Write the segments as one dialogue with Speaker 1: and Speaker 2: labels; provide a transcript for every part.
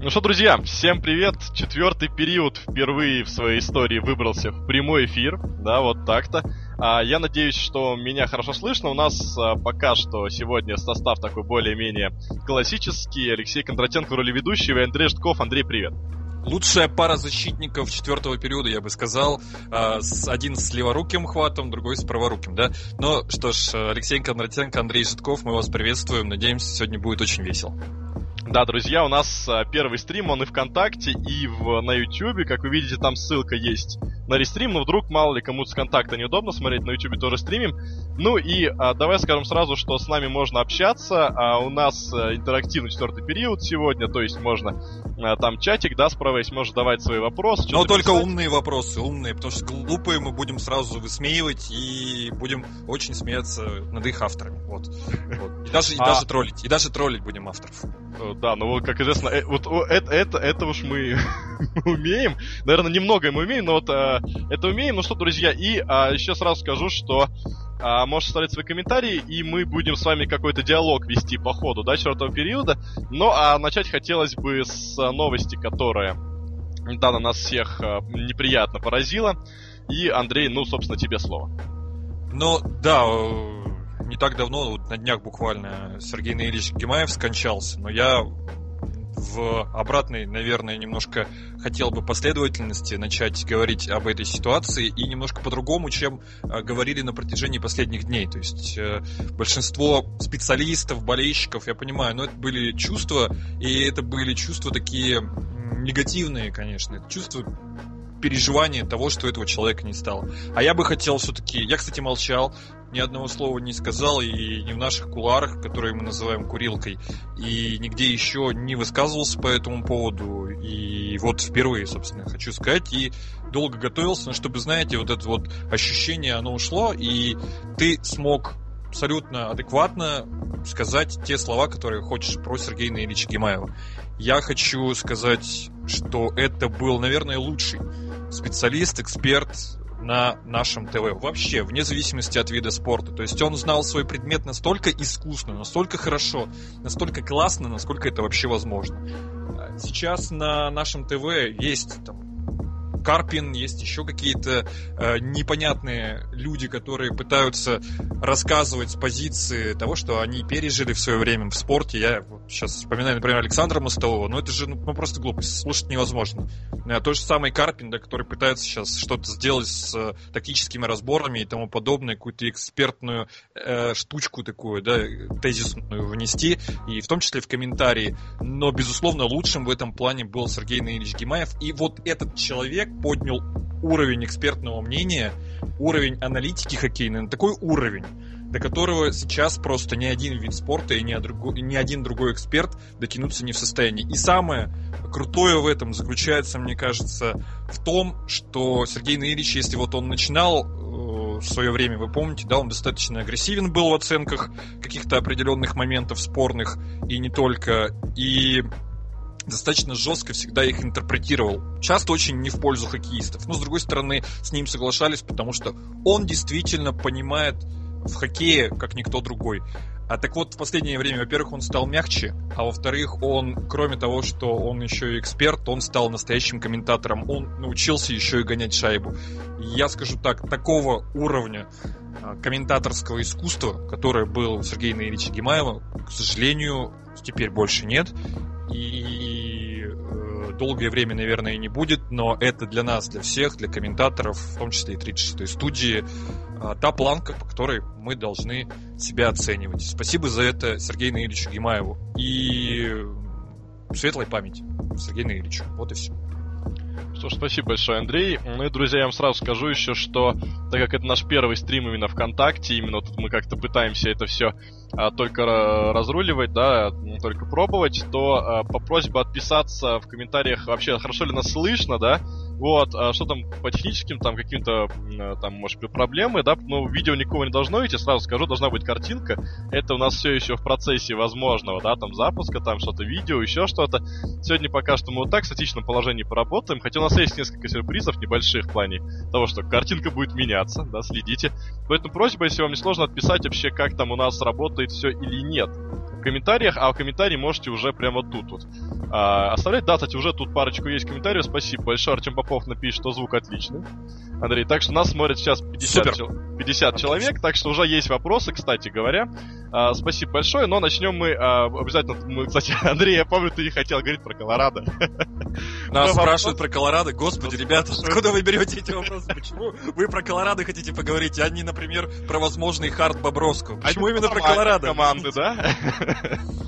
Speaker 1: Ну что, друзья, всем привет! Четвертый период впервые в своей истории выбрался в прямой эфир, да, вот так-то. А, я надеюсь, что меня хорошо слышно. У нас а, пока что сегодня состав такой более-менее классический. Алексей Кондратенко в роли ведущего и Андрей Житков. Андрей, привет!
Speaker 2: Лучшая пара защитников четвертого периода, я бы сказал. А, один с леворуким хватом, другой с праворуким, да? Но что ж, Алексей Кондратенко, Андрей Житков, мы вас приветствуем. Надеемся, сегодня будет очень весело.
Speaker 1: Да, друзья, у нас а, первый стрим, он и ВКонтакте, и в, на Ютубе. Как вы видите, там ссылка есть на рестрим, но вдруг, мало ли, кому-то с контакта неудобно смотреть, на Ютубе тоже стримим. Ну и а, давай скажем сразу, что с нами можно общаться. А, у нас а, интерактивный четвертый период сегодня, то есть можно а, там чатик, да, справа есть, можно давать свои вопросы.
Speaker 2: Но только писать. умные вопросы, умные, потому что глупые мы будем сразу высмеивать и будем очень смеяться над их авторами. Вот. вот. И, даже, и а... даже троллить. И даже троллить будем авторов.
Speaker 1: Э, да, ну как известно, э, вот это, это, это уж мы умеем. Наверное, немного мы умеем, но вот э, это умеем. Ну что, друзья, и э, еще сразу скажу, что э, можете оставить свои комментарии, и мы будем с вами какой-то диалог вести по ходу, да, четвертого периода. Ну, а начать хотелось бы с новости, которая недавно нас всех э, неприятно поразила. И, Андрей, ну, собственно, тебе слово.
Speaker 2: Ну, да, не так давно, вот на днях буквально, Сергей Наилевич Гимаев скончался, но я в обратной, наверное, немножко хотел бы последовательности начать говорить об этой ситуации и немножко по-другому, чем э, говорили на протяжении последних дней. То есть э, большинство специалистов, болельщиков, я понимаю, но это были чувства, и это были чувства такие негативные, конечно. Чувства переживания того, что этого человека не стало. А я бы хотел все-таки... Я, кстати, молчал, ни одного слова не сказал, и не в наших куларах, которые мы называем курилкой, и нигде еще не высказывался по этому поводу. И вот впервые, собственно, хочу сказать, и долго готовился, но чтобы, знаете, вот это вот ощущение, оно ушло, и ты смог абсолютно адекватно сказать те слова, которые хочешь про Сергея Наилича Гимаева. Я хочу сказать, что это был, наверное, лучший специалист, эксперт, на нашем ТВ. Вообще, вне зависимости от вида спорта. То есть он знал свой предмет настолько искусно, настолько хорошо, настолько классно, насколько это вообще возможно. Сейчас на нашем ТВ есть там Карпин, есть еще какие-то э, непонятные люди, которые пытаются рассказывать с позиции того, что они пережили в свое время в спорте. Я сейчас вспоминаю, например, Александра Мостового, но это же ну, ну просто глупость, слушать невозможно. А то же самый Карпин, да, который пытается сейчас что-то сделать с э, тактическими разборами и тому подобное, какую-то экспертную э, штучку такую, да, тезисную внести, и в том числе в комментарии. Но, безусловно, лучшим в этом плане был Сергей Наилевич Гимаев. И вот этот человек, человек поднял уровень экспертного мнения, уровень аналитики хоккейной на такой уровень, до которого сейчас просто ни один вид спорта и ни, другой, ни один другой эксперт дотянуться не в состоянии. И самое крутое в этом заключается, мне кажется, в том, что Сергей Наилич, если вот он начинал э, в свое время, вы помните, да, он достаточно агрессивен был в оценках каких-то определенных моментов спорных и не только. И достаточно жестко всегда их интерпретировал. Часто очень не в пользу хоккеистов. Но, с другой стороны, с ним соглашались, потому что он действительно понимает в хоккее, как никто другой. А так вот, в последнее время, во-первых, он стал мягче, а во-вторых, он, кроме того, что он еще и эксперт, он стал настоящим комментатором, он научился еще и гонять шайбу. Я скажу так, такого уровня а, комментаторского искусства, которое было у Сергея Наилевича Гимаева, к сожалению, теперь больше нет и э, долгое время, наверное, и не будет, но это для нас, для всех, для комментаторов, в том числе и 36-й студии, э, та планка, по которой мы должны себя оценивать. Спасибо за это Сергею Наилевичу Гимаеву. И светлой памяти Сергею Наилевичу. Вот и все.
Speaker 1: Что ж, спасибо большое, Андрей. Ну и, друзья, я вам сразу скажу еще, что так как это наш первый стрим именно ВКонтакте, именно тут мы как-то пытаемся это все только разруливать, да, только пробовать, то а, по просьбе отписаться в комментариях вообще, хорошо ли нас слышно, да, вот, а что там по техническим, там каким-то, там, может быть, проблемы, да, но видео никого не должно идти, сразу скажу, должна быть картинка. Это у нас все еще в процессе возможного, да, там запуска, там что-то видео, еще что-то. Сегодня пока что мы вот так в статичном положении поработаем, хотя у нас есть несколько сюрпризов небольших в плане того, что картинка будет меняться, да, следите. Поэтому просьба, если вам не сложно, отписать вообще, как там у нас работает все или нет. В комментариях, а комментарии можете уже прямо тут вот а, оставлять. Да, кстати, уже тут парочку есть комментариев. Спасибо большое. Артем Попов напишет, что звук отличный. Андрей, так что нас смотрит сейчас 50, чел- 50 человек, так что уже есть вопросы, кстати говоря. А, спасибо большое, но начнем мы а, обязательно. Мы, кстати, Андрей, я помню, ты не хотел говорить про Колорадо.
Speaker 2: Нас спрашивают про Колорадо. Господи, ребята, откуда вы берете эти вопросы? Почему вы про Колорадо хотите поговорить, а не, например, про возможный хард Бобровского? Почему именно про Колорадо?
Speaker 1: команды, да?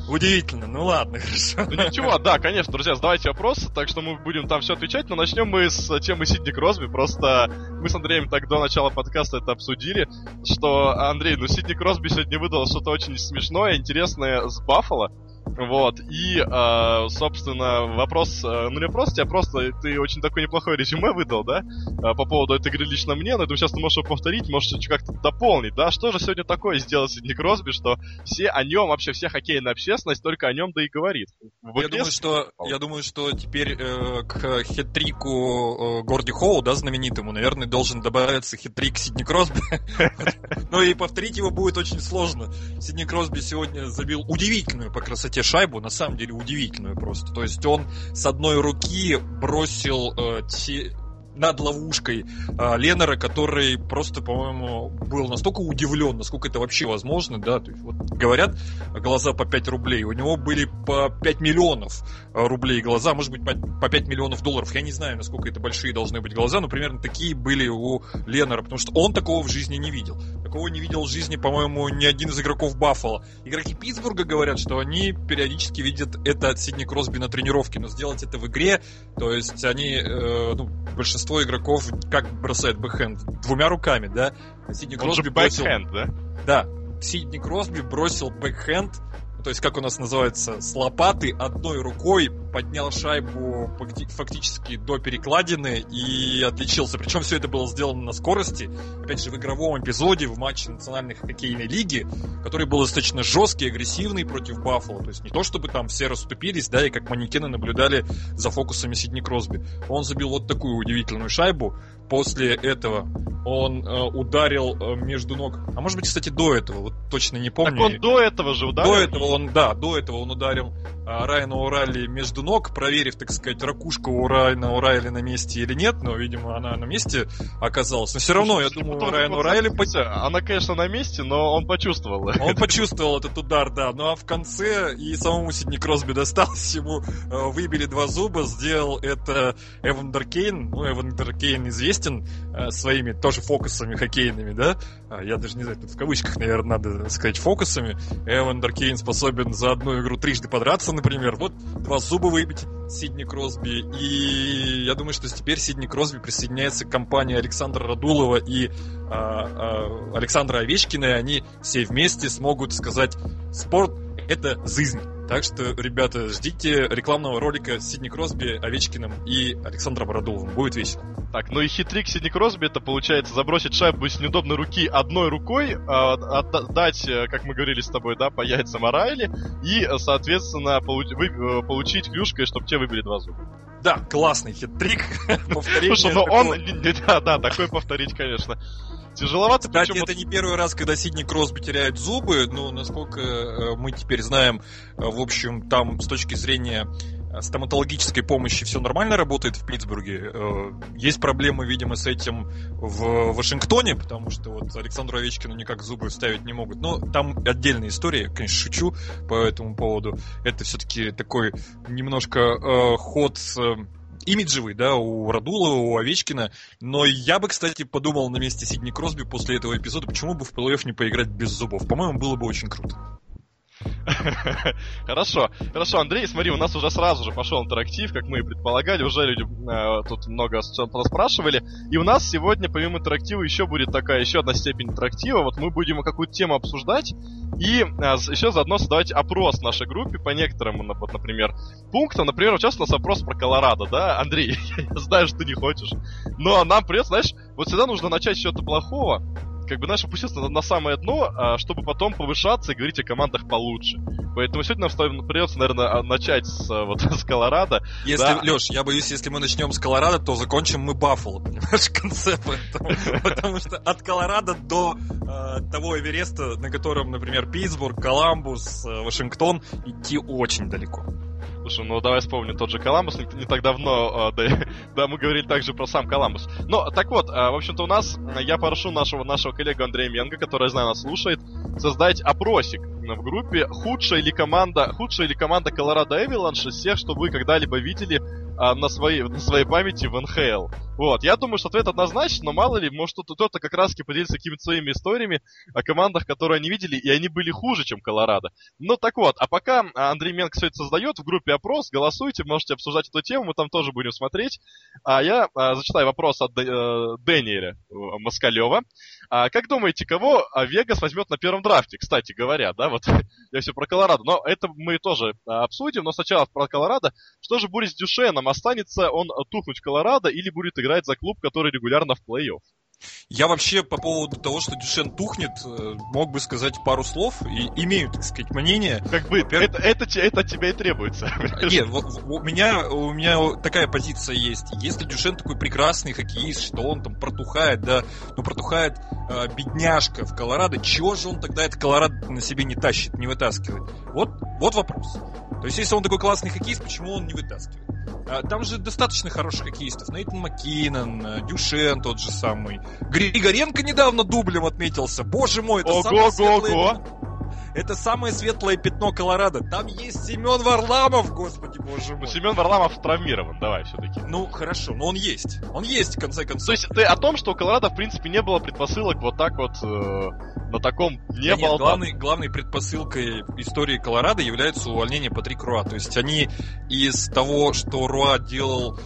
Speaker 2: Удивительно. Ну ладно, хорошо.
Speaker 1: Ну ничего, да, конечно, друзья, задавайте вопросы, так что мы будем там все отвечать, но начнем мы с темы Сидни Кросби. Просто мы с Андреем так до начала подкаста это обсудили, что, Андрей, ну Сидни Кросби сегодня выдал что-то очень смешное, интересное с Баффало. Вот, и, э, собственно, вопрос, э, ну не просто, а просто ты очень такой неплохой резюме выдал, да, э, по поводу этой игры лично мне, но я думаю, сейчас ты можешь его повторить, можешь как-то дополнить, да, что же сегодня такое сделал Сидни Кросби, что все о нем, вообще вся хоккейная общественность только о нем да и говорит.
Speaker 2: я думаю, что, я думаю, что теперь э, к хитрику э, Горди Хоу, да, знаменитому, наверное, должен добавиться хитрик Сидни Кросби. Ну и повторить его будет очень сложно. Сидни Кросби сегодня забил удивительную по красоте шайбу, на самом деле удивительную просто. То есть он с одной руки бросил э, те, над ловушкой э, Ленера, который просто, по-моему, был настолько удивлен, насколько это вообще возможно, да, то есть вот говорят глаза по 5 рублей, у него были по 5 миллионов а, рублей глаза, может быть, по 5 миллионов долларов, я не знаю, насколько это большие должны быть глаза, но примерно такие были у Ленера, потому что он такого в жизни не видел. Такого не видел в жизни, по-моему, ни один из игроков Баффала. Игроки Питтсбурга говорят, что они периодически видят это от Сидни Кросби на тренировке, но сделать это в игре, то есть они, э, ну, большинство игроков как бросает бэкхенд? Двумя руками, да?
Speaker 1: Сидни Кросби бросил... бэкхенд, да?
Speaker 2: Да. Сидни Кросби бросил бэкхенд то есть, как у нас называется, с лопаты одной рукой поднял шайбу фактически до перекладины и отличился. Причем все это было сделано на скорости. Опять же, в игровом эпизоде в матче Национальной хоккейной лиги, который был достаточно жесткий, агрессивный против Баффало. То есть не то, чтобы там все расступились, да, и как манекены наблюдали за фокусами Сидни Кросби. Он забил вот такую удивительную шайбу. После этого он э, ударил э, между ног. А может быть, кстати, до этого, вот точно не помню.
Speaker 1: Так он до этого же ударил.
Speaker 2: До этого он, да, до этого он ударил Райана Урайли между ног, проверив, так сказать, ракушку у Райана Урайли на месте или нет, но, видимо, она на месте оказалась. Но все равно, Слушай, я думаю, Райан Урайли... По...
Speaker 1: Она, конечно, на месте, но он почувствовал.
Speaker 2: Он почувствовал этот удар, да. Ну а в конце и самому Сидни Кросби досталось, ему э, выбили два зуба, сделал это Эван Кейн. Ну, Эван Кейн известен известен э, своими тоже фокусами хоккейными, да? А, я даже не знаю, тут в кавычках, наверное, надо сказать фокусами. Эван Даркейн способен за одну игру трижды подраться, например. Вот два зуба выбить Сидни Кросби. И я думаю, что теперь Сидни Кросби присоединяется к компании Александра Радулова и а, а, Александра Овечкина, и они все вместе смогут сказать «Спорт — это жизнь». Так что, ребята, ждите рекламного ролика с Сидни Кросби, Овечкиным и Александром Радуловым. Будет весело.
Speaker 1: Так, ну и хитрик Сидни Кросби это получается забросить шайбу с неудобной руки одной рукой, э, отдать, э, как мы говорили с тобой, да, по яйцам Арайли, и, соответственно, э, получить клюшкой, чтобы те выбили два зуба.
Speaker 2: Да, классный хитрик.
Speaker 1: Повторение. Слушай, ну он... Да, да, такой повторить, конечно. Тяжеловато.
Speaker 2: Кстати, это не первый раз, когда Сидни Кросби теряет зубы. Ну, насколько э, мы теперь знаем, э, в общем, там с точки зрения э, стоматологической помощи все нормально работает в Питтсбурге. Есть проблемы, видимо, с этим в Вашингтоне, потому что вот Александру Овечкину никак зубы вставить не могут. Но там отдельная история, я, конечно, шучу по этому поводу. Это все-таки такой немножко э, ход имиджевый, да, у Радулова, у Овечкина. Но я бы, кстати, подумал на месте Сидни Кросби после этого эпизода, почему бы в плей-офф не поиграть без зубов. По-моему, было бы очень круто.
Speaker 1: Хорошо, хорошо, Андрей, смотри, у нас уже сразу же пошел интерактив, как мы и предполагали, уже люди э, тут много спрашивали. И у нас сегодня, помимо интерактива, еще будет такая еще одна степень интерактива. Вот мы будем какую-то тему обсуждать и э, еще заодно создавать опрос нашей группе по некоторым, вот, например, пунктам. Например, сейчас у нас опрос про Колорадо, да? Андрей, я знаю, что ты не хочешь. Но нам придется, знаешь, вот всегда нужно начать с чего-то плохого, как бы, знаешь, опуститься на, на самое дно, а, чтобы потом повышаться и говорить о командах получше. Поэтому сегодня нам придется, наверное, а, начать с, а, вот, с Колорадо.
Speaker 2: Если, да. Леш, я боюсь, если мы начнем с Колорадо, то закончим мы Баффало, понимаешь, в конце. Поэтому, потому что от Колорадо до того Эвереста, на котором, например, Питтсбург, Коламбус, Вашингтон, идти очень далеко.
Speaker 1: Слушай, ну давай вспомним тот же Коламбус. Не, не так давно, э, да, да, мы говорили также про сам Коламбус. Но, так вот, э, в общем-то, у нас, я прошу нашего, нашего коллегу Андрея Менга, который, я знаю, нас слушает, создать опросик в группе худшая ли команда, худшая ли команда Colorado Avalanche из всех, что вы когда-либо видели а, на, своей, на своей памяти в НХЛ. Вот, я думаю, что ответ однозначен, но мало ли, может кто-то как раз таки поделится какими-то своими историями о командах, которые они видели, и они были хуже, чем Колорадо. Ну так вот, а пока Андрей Менк все это создает, в группе опрос, голосуйте, можете обсуждать эту тему, мы там тоже будем смотреть. А я а, зачитаю вопрос от э, Дэниеля э, Москалева. А, как думаете, кого а, Вегас возьмет на первом драфте, кстати говоря, да, вот я все про Колорадо, но это мы тоже а, обсудим, но сначала про Колорадо. Что же будет с Дюшеном? Останется он тухнуть в Колорадо или будет играть за клуб, который регулярно в плей-офф?
Speaker 2: Я вообще по поводу того, что Дюшен тухнет, э, мог бы сказать пару слов и имею, так сказать, мнение.
Speaker 1: Как бы это, это, это от тебя и требуется.
Speaker 2: Нет, у меня, у меня такая позиция есть. Если Дюшен такой прекрасный хоккеист, что он там протухает, да, ну протухает э, бедняжка в Колорадо, чего же он тогда это Колорадо на себе не тащит, не вытаскивает? Вот, вот вопрос. То есть, если он такой классный хоккеист, почему он не вытаскивает? А, там же достаточно хороших хоккеистов. Нейтан Маккинон, э, Дюшен тот же самый. Григоренко недавно дублем отметился. Боже мой, это самое светлое... Это самое светлое пятно Колорадо. Там есть Семен Варламов, господи боже мой. Ну,
Speaker 1: Семен Варламов травмирован, давай все-таки.
Speaker 2: Ну, хорошо, но он есть. Он есть, в конце концов. То
Speaker 1: есть ты о том, что у Колорадо, в принципе, не было предпосылок вот так вот э, на таком не да было.
Speaker 2: главной, главной предпосылкой истории Колорадо является увольнение Патрик Руа. То есть они из того, что Руа делал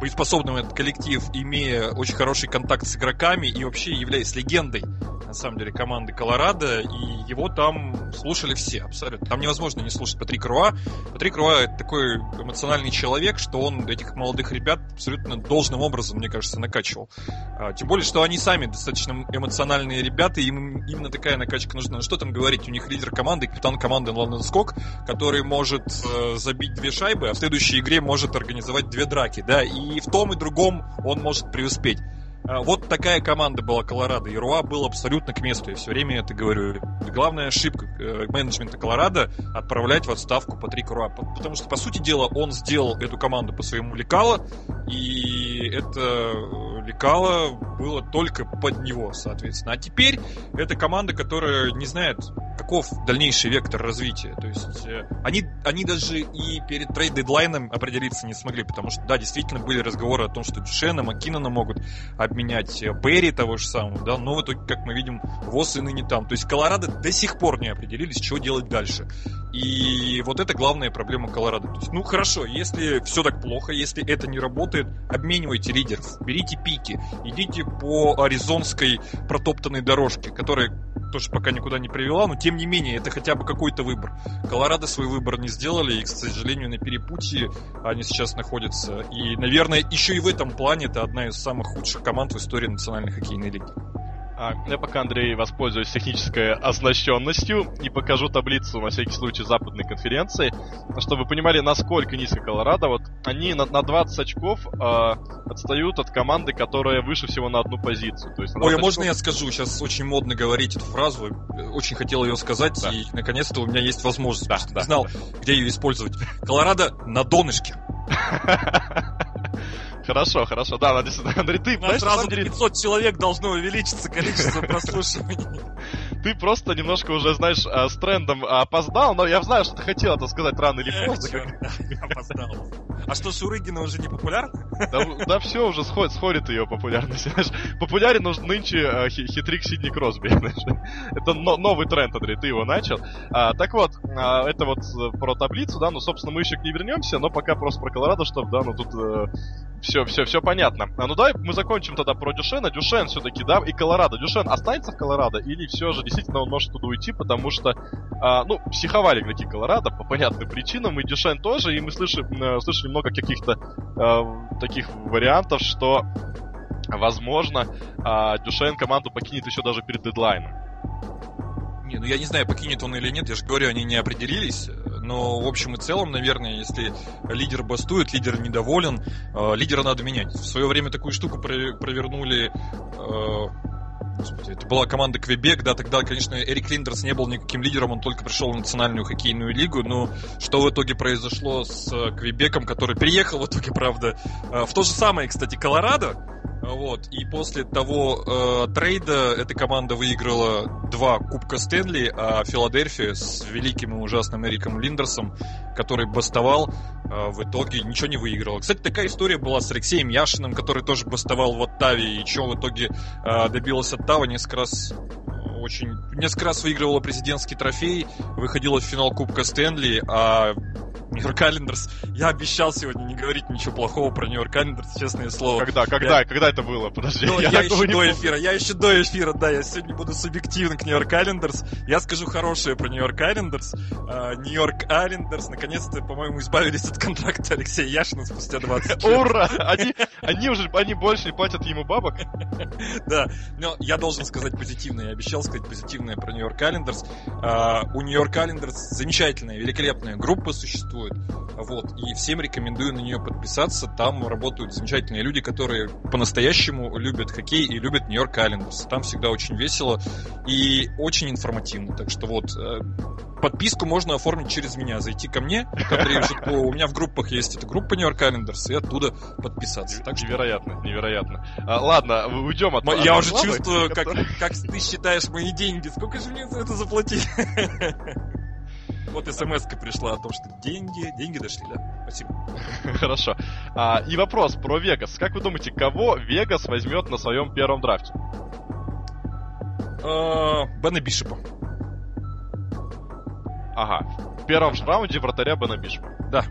Speaker 2: боеспособным этот коллектив, имея очень хороший контакт с игроками и вообще являясь легендой на самом деле, команды Колорадо, и его там слушали все, абсолютно. Там невозможно не слушать Патрик Руа. Патрик Руа это такой эмоциональный человек, что он этих молодых ребят абсолютно должным образом, мне кажется, накачивал. А, тем более, что они сами достаточно эмоциональные ребята, и им именно такая накачка нужна. Ну что там говорить, у них лидер команды, капитан команды Лондон Скок, который может э, забить две шайбы, а в следующей игре может организовать две драки, да, и в том и другом он может преуспеть. А, вот такая команда была Колорадо. И был абсолютно к месту. Я все время это говорю. Главная ошибка э, менеджмента Колорадо отправлять в отставку Патрика Руа. Потому что, по сути дела, он сделал эту команду по своему лекало. И это э, лекало было только под него, соответственно. А теперь это команда, которая не знает, каков дальнейший вектор развития. То есть э, они, они даже и перед трейд-дедлайном определиться не смогли. Потому что, да, действительно были разговоры о том, что Дюшена, Маккинона могут обменять обменять Берри того же самого, да, но в итоге, как мы видим, ВОЗ и ныне там. То есть Колорадо до сих пор не определились, что делать дальше. И вот это главная проблема Колорадо. То есть, ну хорошо, если все так плохо, если это не работает, обменивайте лидеров, берите пики, идите по аризонской протоптанной дорожке, которая тоже пока никуда не привела, но тем не менее, это хотя бы какой-то выбор. Колорадо свой выбор не сделали, и, к сожалению, на перепутье они сейчас находятся. И, наверное, еще и в этом плане это одна из самых худших команд в истории Национальной хоккейной лиги.
Speaker 1: А, я пока, Андрей, воспользуюсь технической оснащенностью и покажу таблицу, на всякий случай, западной конференции, чтобы вы понимали, насколько низко Колорадо. Вот они на, на 20 очков э, отстают от команды, которая выше всего на одну позицию. То есть
Speaker 2: Ой, а можно я скажу? Сейчас очень модно говорить эту фразу. Очень хотел ее сказать, да. и наконец-то у меня есть возможность. Да, да, знал, да. где ее использовать. Колорадо на донышке.
Speaker 1: Хорошо, хорошо. Да, надо Андрей, ты...
Speaker 2: На сразу 500 человек должно увеличиться количество прослушиваний.
Speaker 1: Ты просто немножко уже, знаешь, а, с трендом опоздал, но я знаю, что ты хотел это сказать рано или поздно.
Speaker 2: Опоздал. А что, Шурыгина уже не популярна?
Speaker 1: Да, да все, уже сходит, сходит ее популярность. Знаешь. Популярен уже нынче э, хитрик Сидни Кросби. Знаешь. Это но, новый тренд, Андрей, ты его начал. А, так вот, а, это вот э, про таблицу, да, ну, собственно, мы еще к ней вернемся, но пока просто про Колорадо, чтобы, да, ну, тут э, все, все, все понятно. А ну давай мы закончим тогда про Дюшена. Дюшен все-таки, да, и Колорадо. Дюшен останется в Колорадо или все же действительно он может туда уйти, потому что, а, ну, психовали игроки Колорадо по понятным причинам, и Дюшен тоже, и мы слышим, э, слышали много каких-то э, таких вариантов, что, возможно, э, Дюшен команду покинет еще даже перед дедлайном.
Speaker 2: Не, ну я не знаю, покинет он или нет, я же говорю, они не определились. Но в общем и целом, наверное, если лидер бастует, лидер недоволен, э, лидера надо менять. В свое время такую штуку провернули э, Господи, это была команда Квебек, да, тогда, конечно, Эрик Линдерс не был никаким лидером, он только пришел в национальную хоккейную лигу, но что в итоге произошло с э, Квебеком, который приехал в итоге, правда, э, в то же самое, кстати, Колорадо, вот. И после того э, трейда эта команда выиграла два Кубка Стэнли, а Филадельфия с великим и ужасным Эриком Линдерсом, который бастовал, э, в итоге ничего не выиграла. Кстати, такая история была с Алексеем Яшиным, который тоже бастовал в Оттаве, и что в итоге э, добилась Оттава несколько раз очень... Несколько раз выигрывала президентский трофей, выходила в финал Кубка Стэнли, а Нью-Йорк Айлендерс. Я обещал сегодня не говорить ничего плохого про Нью-Йорк Айлендерс, честное слово.
Speaker 1: Когда, когда, я... когда это было? Подожди.
Speaker 2: Ну, я, я еще до эфира, я еще до эфира, да, я сегодня буду субъективен к Нью-Йорк Айлендерс. Я скажу хорошее про Нью-Йорк Айлендерс. А, Нью-Йорк Айлендерс наконец-то, по-моему, избавились от контракта Алексея Яшина спустя 20 лет.
Speaker 1: Ура! Они, они уже, они больше не платят ему бабок?
Speaker 2: Да, но я должен сказать позитивное, я обещал сказать позитивное про Нью-Йорк Айлендерс. А, у Нью-Йорк Айлендерс замечательная, великолепная группа существует. Вот. И всем рекомендую на нее подписаться. Там работают замечательные люди, которые по-настоящему любят хоккей и любят Нью-Йорк Айлендерс. Там всегда очень весело и очень информативно. Так что вот, э, подписку можно оформить через меня. Зайти ко мне, который у меня в группах есть эта группа Нью-Йорк Айлендерс, и оттуда подписаться.
Speaker 1: Так. Невероятно, невероятно. А, ладно, уйдем от
Speaker 2: Я от уже чувствую, как, как ты считаешь мои деньги. Сколько же мне за это заплатить? Вот смс пришла о том, что деньги, деньги дошли, да. Спасибо.
Speaker 1: Хорошо. А, и вопрос про Вегас. Как вы думаете, кого Вегас возьмет на своем первом драфте?
Speaker 2: А, Бена Бишепа.
Speaker 1: Ага. В первом же раунде вратаря Бена Бишепа.
Speaker 2: Да.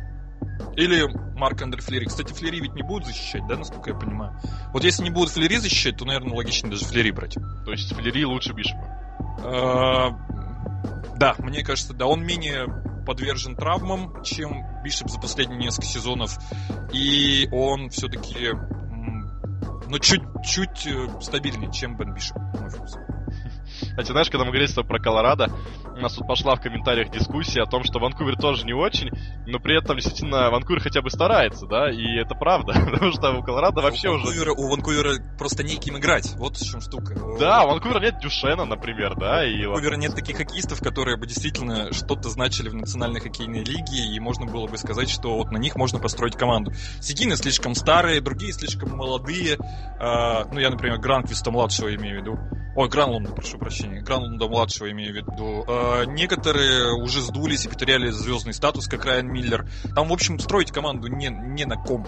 Speaker 2: Или Марк Андре Флери. Кстати, Флери ведь не будут защищать, да, насколько я понимаю? Вот если не будут Флери защищать, то, наверное, логично даже Флери брать.
Speaker 1: То есть Флери лучше Бишепа?
Speaker 2: А, да, мне кажется, да, он менее подвержен травмам, чем Бишоп за последние несколько сезонов. И он все-таки ну, чуть-чуть э, стабильнее, чем Бен Бишоп, на мой вкус.
Speaker 1: Кстати, знаешь, когда мы говорили про Колорадо, у нас тут пошла в комментариях дискуссия о том, что Ванкувер тоже не очень, но при этом действительно Ванкувер хотя бы старается, да, и это правда, потому что у Колорадо вообще
Speaker 2: у
Speaker 1: Ванкувера,
Speaker 2: уже... У Ванкувера просто неким играть, вот в чем штука.
Speaker 1: Да, у Ванкувера нет Дюшена, например, да,
Speaker 2: и... У Ванкувера нет таких хоккеистов, которые бы действительно что-то значили в национальной хоккейной лиге, и можно было бы сказать, что вот на них можно построить команду. Сигины слишком старые, другие слишком молодые, э, ну, я, например, Гранквиста младшего имею в виду, ой, Гранлунда, прошу прощения, Гранлунда младшего имею в виду, Э, некоторые уже сдулись и потеряли звездный статус, как Райан Миллер. Там, в общем, строить команду не, не на ком.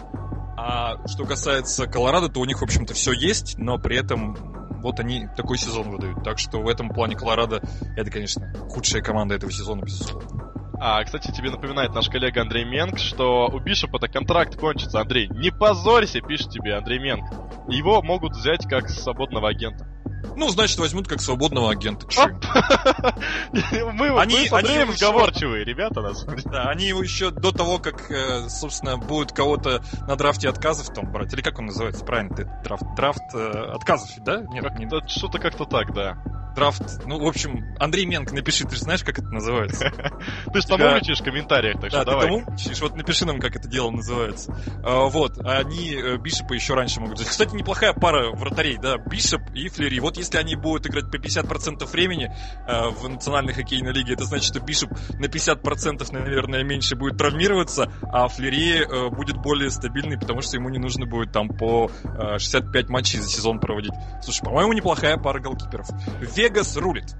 Speaker 2: А что касается Колорадо, то у них, в общем-то, все есть, но при этом вот они такой сезон выдают. Так что в этом плане Колорадо это, конечно, худшая команда этого сезона, безусловно.
Speaker 1: А, кстати, тебе напоминает наш коллега Андрей Менг, что у Бишопа-то контракт кончится, Андрей. Не позорься, пишет тебе Андрей Менг. Его могут взять как свободного агента.
Speaker 2: Ну, значит, возьмут как свободного агента.
Speaker 1: Мы, они, с Андреем разговорчивые ребята, на самом
Speaker 2: деле. Да, они его еще до того, как, э, собственно, будет кого-то на драфте отказов там брать. Или как он называется? Правильно, ты драфт, драфт э, отказов, да?
Speaker 1: Нет, не... Что-то как-то так, да
Speaker 2: драфт. Ну, в общем, Андрей Менг, напиши, ты же знаешь, как это называется?
Speaker 1: Ты же там умничаешь в комментариях, так что давай.
Speaker 2: Да, ты там умничаешь, вот напиши нам, как это дело называется. А, вот, они э, Бишопа еще раньше могут взять. Кстати, неплохая пара вратарей, да, Бишоп и Флери. Вот если они будут играть по 50% времени э, в национальной хоккейной лиге, это значит, что Бишоп на 50% наверное меньше будет травмироваться, а Флери э, будет более стабильный, потому что ему не нужно будет там по 65 матчей за сезон проводить. Слушай, по-моему, неплохая пара голкиперов. Вегас рулит.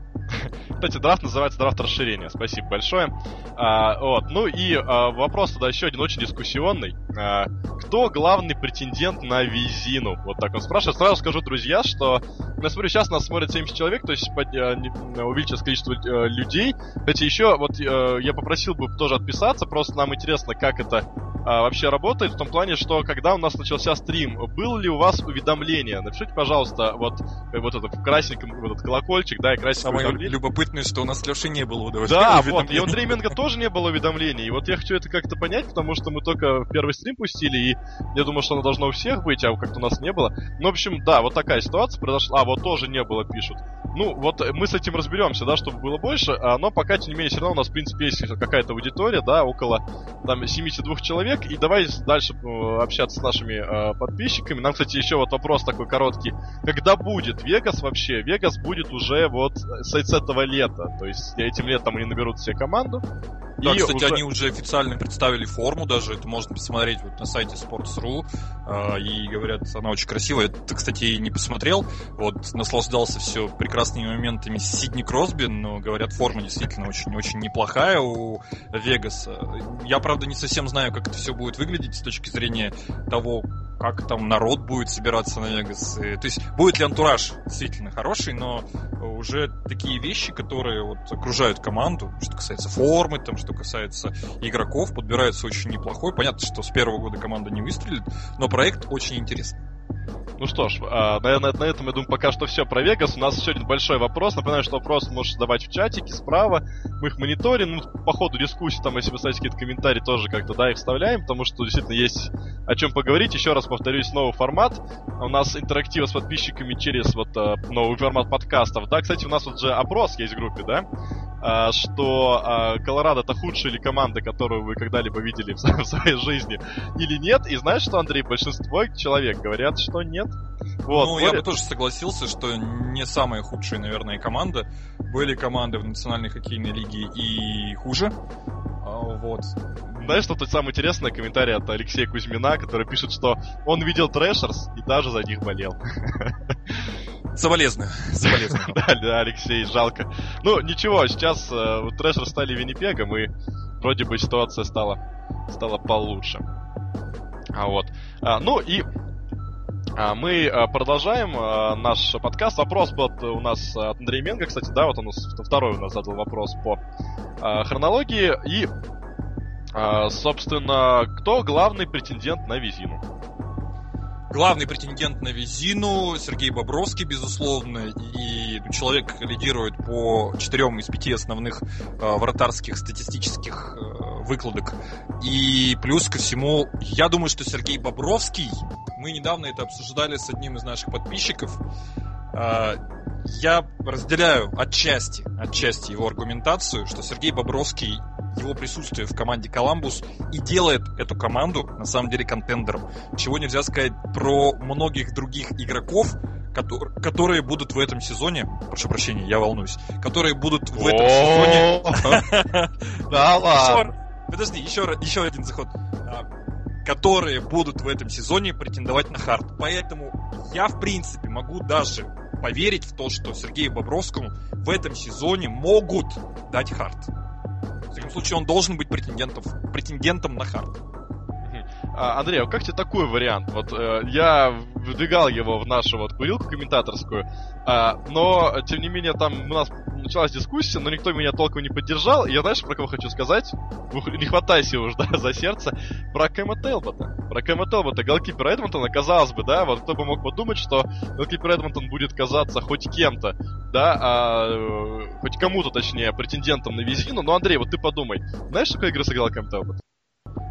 Speaker 1: Кстати, драфт называется драфт расширения. Спасибо большое. А, вот. Ну и а, вопрос тогда еще один очень дискуссионный. А, кто главный претендент на Визину? Вот так он спрашивает. Сразу скажу, друзья, что я смотрю, сейчас нас смотрит 70 человек, то есть под, а, увеличилось количество а, людей. Кстати, еще вот я попросил бы тоже отписаться, просто нам интересно, как это а, вообще работает, в том плане, что когда у нас начался стрим, был ли у вас уведомление? Напишите, пожалуйста, вот, вот этот красненький вот этот колокольчик, да, и красненький
Speaker 2: Самое любопытное, что у нас Леши не было.
Speaker 1: Да, вот, и у Андрея Менга тоже не было уведомлений. И вот я хочу это как-то понять, потому что мы только первый стрим пустили, и я думаю, что оно должно у всех быть, а как-то у нас не было. Ну, в общем, да, вот такая ситуация произошла. А, вот тоже не было, пишут. Ну, вот мы с этим разберемся, да, чтобы было больше, а, но пока, тем не менее, все равно у нас, в принципе, есть какая-то аудитория, да, около там 72 человек, и давай дальше э, общаться с нашими э, подписчиками. Нам, кстати, еще вот вопрос такой короткий. Когда будет Вегас вообще? Вегас будет уже вот с, с этого лета, то есть этим летом они наберут себе команду.
Speaker 2: Да, и кстати, уже... они уже официально представили форму даже, это можно посмотреть вот на сайте Sports.ru, э, и говорят, она очень красивая. Это, кстати, не посмотрел, вот наслаждался все прекрасными моментами Сидни Кросби, но говорят, форма действительно очень-очень неплохая у Вегаса. Я, правда, не совсем знаю, как это все будет выглядеть с точки зрения того, как там народ будет собираться на Вегас. И, то есть, будет ли антураж действительно хороший, но уже такие вещи, которые вот окружают команду, что касается формы, там, что касается игроков, подбираются очень неплохой. Понятно, что с первого года команда не выстрелит, но проект очень интересный.
Speaker 1: Ну что ж, а, наверное, на этом, я думаю, пока что все про Вегас. У нас еще один большой вопрос. Напоминаю, что вопрос можешь задавать в чатике справа. Мы их мониторим. Ну, по ходу дискуссии, там, если вы ставите какие-то комментарии, тоже как-то, да, их вставляем, потому что действительно есть о чем поговорить. Еще раз повторюсь, новый формат. У нас интерактива с подписчиками через вот а, новый формат подкастов. Да, кстати, у нас вот же опрос есть в группе, да? А, что а, Колорадо это худшая ли команда, которую вы когда-либо видели в, своей жизни, или нет. И знаешь что, Андрей, большинство человек говорят, что нет.
Speaker 2: Вот, ну, более... я бы тоже согласился, что не самая худшая, наверное, команда. Были команды в Национальной хоккейной лиге и хуже. А, вот.
Speaker 1: Знаешь, что тут самое интересное комментарий от Алексея Кузьмина, который пишет, что он видел Трэшерс и даже за них болел.
Speaker 2: Соболезную. Соболезную.
Speaker 1: да, да, Алексей, жалко. Ну, ничего, сейчас э, Трэшерс стали Виннипегом, и вроде бы ситуация стала, стала получше. А вот. А, ну и а, мы а, продолжаем а, наш подкаст. Вопрос был у нас от Андрея Менга, кстати, да, вот он второй у нас задал вопрос по хронологии. И, собственно, кто главный претендент на Визину?
Speaker 2: Главный претендент на Визину Сергей Бобровский, безусловно, и человек лидирует по четырем из пяти основных э, вратарских статистических э, выкладок. И плюс ко всему, я думаю, что Сергей Бобровский, мы недавно это обсуждали с одним из наших подписчиков, я разделяю отчасти, отчасти его аргументацию, что Сергей Бобровский его присутствие в команде Коламбус и делает эту команду, на самом деле, контендером. Чего нельзя сказать про многих других игроков, которые будут в этом сезоне, прошу прощения, я волнуюсь, которые будут в этом сезоне...
Speaker 1: Да ладно.
Speaker 2: Подожди, еще, еще один заход. Которые будут в этом сезоне претендовать на хард. Поэтому я, в принципе, могу даже поверить в то, что Сергею Бобровскому в этом сезоне могут дать хард. В таком случае он должен быть претендентом, претендентом на хард.
Speaker 1: А, Андрей, а как тебе такой вариант? Вот э, я выдвигал его в нашу вот курилку комментаторскую, э, но, тем не менее, там у нас началась дискуссия, но никто меня толком не поддержал. И я, знаешь, про кого хочу сказать? Не хватайся уж, да, за сердце. Про Кэма Телбота. Про Кэма Телбота, голкипер Эдмонтона, казалось бы, да, вот кто бы мог подумать, что голкипер Эдмонтон будет казаться хоть кем-то, да, а, э, хоть кому-то, точнее, претендентом на визину. Но, Андрей, вот ты подумай, знаешь, какой игры сыграл Кэм Телбот?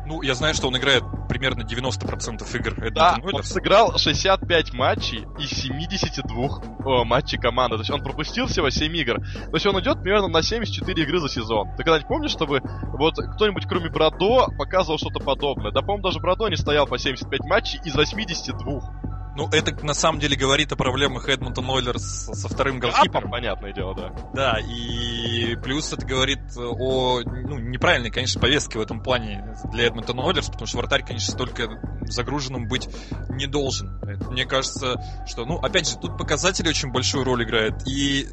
Speaker 2: Ну, я знаю, что он играет примерно 90% игр
Speaker 1: Эдмонтон да, он сыграл 65 матчей из 72 о, матчей команды. То есть он пропустил всего 7 игр. То есть он идет примерно на 74 игры за сезон. Ты когда-нибудь помнишь, чтобы вот кто-нибудь кроме Брадо показывал что-то подобное? Да, по-моему, даже Брадо не стоял по 75 матчей из 82.
Speaker 2: Ну, это на самом деле говорит о проблемах Эдмонтон Ойлерс со вторым.
Speaker 1: А, понятное дело, да.
Speaker 2: Да, и плюс это говорит о ну, неправильной, конечно, повестке в этом плане для Эдмонтон Ойлерс, потому что вратарь, конечно, столько загруженным быть не должен. Мне кажется, что, ну, опять же, тут показатели очень большую роль играют, и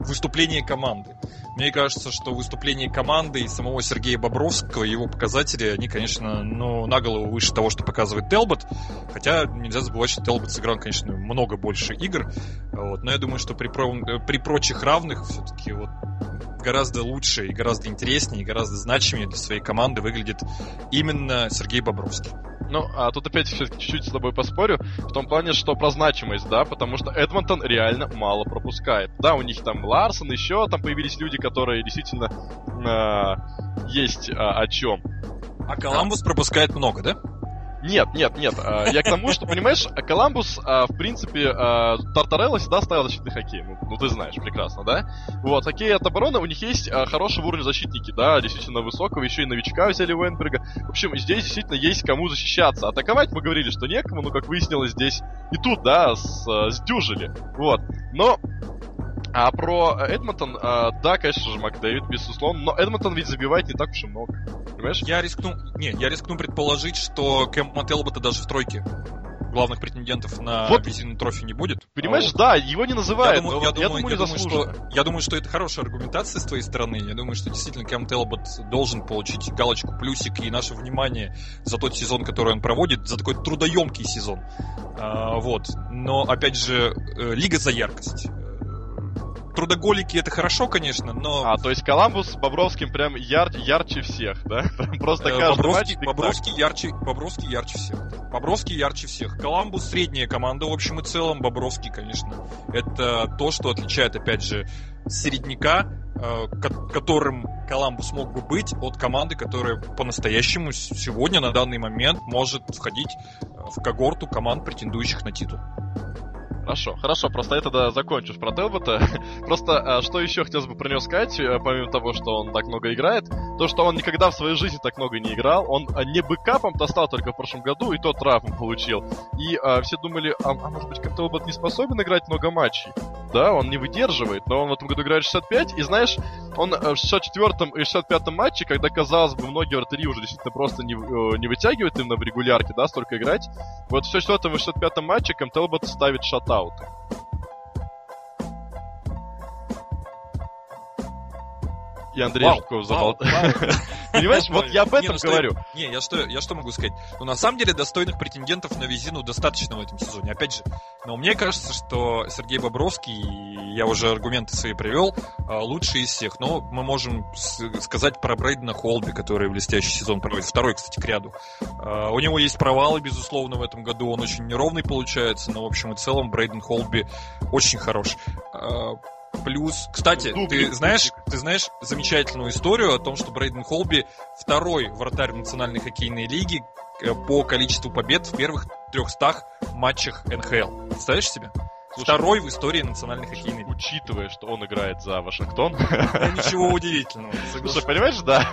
Speaker 2: выступление команды. Мне кажется, что выступление команды и самого Сергея Бобровского, его показатели, они, конечно, ну, на голову выше того, что показывает Телбот. Хотя нельзя забывать, что Телбот сыграл, конечно, много больше игр. Вот. Но я думаю, что при, при прочих равных все-таки вот гораздо лучше и гораздо интереснее и гораздо значимее для своей команды выглядит именно Сергей Бобровский.
Speaker 1: Ну, а тут опять все-таки чуть-чуть с тобой поспорю, в том плане, что про значимость, да, потому что Эдмонтон реально мало пропускает. Да, у них там Ларсон, еще там появились люди, которые действительно э, есть э, о чем.
Speaker 2: А Коламбус а. пропускает много, да?
Speaker 1: Нет, нет, нет. а, Я к тому, что, понимаешь, Коламбус, а, в принципе, а, Тартарелла всегда ставил защитный хоккей. Ну, ну, ты знаешь прекрасно, да? Вот, хоккей от обороны, у них есть хорошего уровня защитники, да, действительно высокого, еще и новичка взяли Венберга. В общем, здесь действительно есть кому защищаться. Атаковать мы говорили, что некому, но, как выяснилось, здесь и тут, да, с, сдюжили. Вот. Но а про э, Эдмонтон, а, да, конечно же, Макдэвид, безусловно, но Эдмонтон ведь забивает не так уж и много. Понимаешь?
Speaker 2: Я рискну, не, я рискну предположить, что Кэм Телбота даже в тройке главных претендентов на
Speaker 1: Вот.
Speaker 2: визитный трофи не будет.
Speaker 1: Понимаешь,
Speaker 2: А вот
Speaker 1: да, его не называют,
Speaker 2: Я думаю, я
Speaker 1: вот я
Speaker 2: думаю,
Speaker 1: думаю,
Speaker 2: я думаю, что, я думаю, что это хорошая аргументация с твоей стороны. Я думаю, что действительно Кэм Телбот должен получить галочку плюсик и наше внимание за тот сезон, который он проводит, за такой трудоемкий сезон. А, вот. Но, опять же, э, лига за яркость. Трудоголики это хорошо, конечно, но
Speaker 1: А, то есть Коламбус с Бобровским прям яр- ярче всех, да? Прям просто
Speaker 2: Э,
Speaker 1: каждый матч
Speaker 2: Бобровский,
Speaker 1: спектакль.
Speaker 2: Бобровский ярче, Бобровский ярче всех. да. Бобровский ярче всех. Коламбус средняя команда в общем и целом. Бобровский, конечно, это то, что отличает, опять же, середняка, э, ко- которым Коламбус мог бы быть, от команды, которая по-настоящему сегодня, на данный момент, может входить э, в когорту команд, претендующих на титул.
Speaker 1: Хорошо, хорошо, просто я тогда закончу про Телбота. Просто а, что еще хотелось бы про него сказать, э, помимо того, что он так много играет, то, что он никогда в своей жизни так много не играл. Он а, не бэкапом-то стал только в прошлом году, и тот травму получил. И а, все думали, а, а может быть, как Телбот не способен играть много матчей? Да, он не выдерживает, но он в этом году играет 65, и знаешь, он э, в 64-м и 65-м матче, когда, казалось бы, многие вратари уже действительно просто не, э, не вытягивают именно в регулярке, да, столько играть, вот в 64-м и 65-м матче Кэм Телбот ставит alta. И Андрей
Speaker 2: Вау,
Speaker 1: Жуков
Speaker 2: вау,
Speaker 1: забол- Понимаешь, вот я об этом
Speaker 2: ну
Speaker 1: говорю.
Speaker 2: Не, я что, я что могу сказать? Ну, на самом деле, достойных претендентов на визину достаточно в этом сезоне. Опять же, но мне кажется, что Сергей Бобровский, я уже аргументы свои привел, а, лучший из всех. Но мы можем сказать про Брейдена Холби, который блестящий сезон проводит. Второй, кстати, к ряду. А, У него есть провалы, безусловно, в этом году. Он очень неровный получается, но, в общем и целом, Брейден Холби очень хорош. Плюс, кстати,
Speaker 1: Дублик,
Speaker 2: ты знаешь, ты знаешь замечательную историю о том, что Брейден Холби второй вратарь национальной хоккейной лиги э, по количеству побед в первых 300 матчах НХЛ. Представляешь себе?
Speaker 1: Слушай,
Speaker 2: Второй в истории национальной хоккейной лиги.
Speaker 1: Учитывая, что он играет за Вашингтон.
Speaker 2: Ну, Ничего удивительного. соглашусь.
Speaker 1: Слушай, понимаешь, да?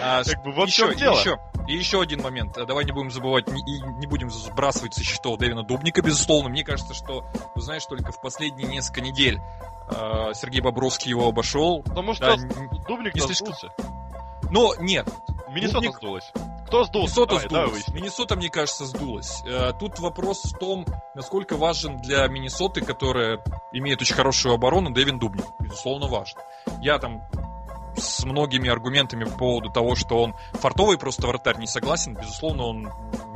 Speaker 2: А,
Speaker 1: Как бы вот
Speaker 2: еще,
Speaker 1: дело.
Speaker 2: еще, и еще один момент. А, Давай не будем забывать не- и не будем сбрасывать со счетов Дэвина Дубника, безусловно. Мне кажется, что, ну, знаешь, только в последние несколько недель э, Сергей Бобровский его обошел.
Speaker 1: Потому что Дубник
Speaker 2: не слишком- но нет,
Speaker 1: Миннесота
Speaker 2: Дубник-
Speaker 1: сдулась. Кто сдулся?
Speaker 2: Миннесота
Speaker 1: Давай,
Speaker 2: сдулась.
Speaker 1: выясним.
Speaker 2: Миннесота, мне кажется, сдулась. Э, Тут вопрос в том, насколько важен для Миннесоты, которая имеет очень хорошую оборону, Дэвин Дубник. Безусловно, важен. Я там с многими аргументами по поводу того, что он фартовый просто вратарь, не согласен. Безусловно, он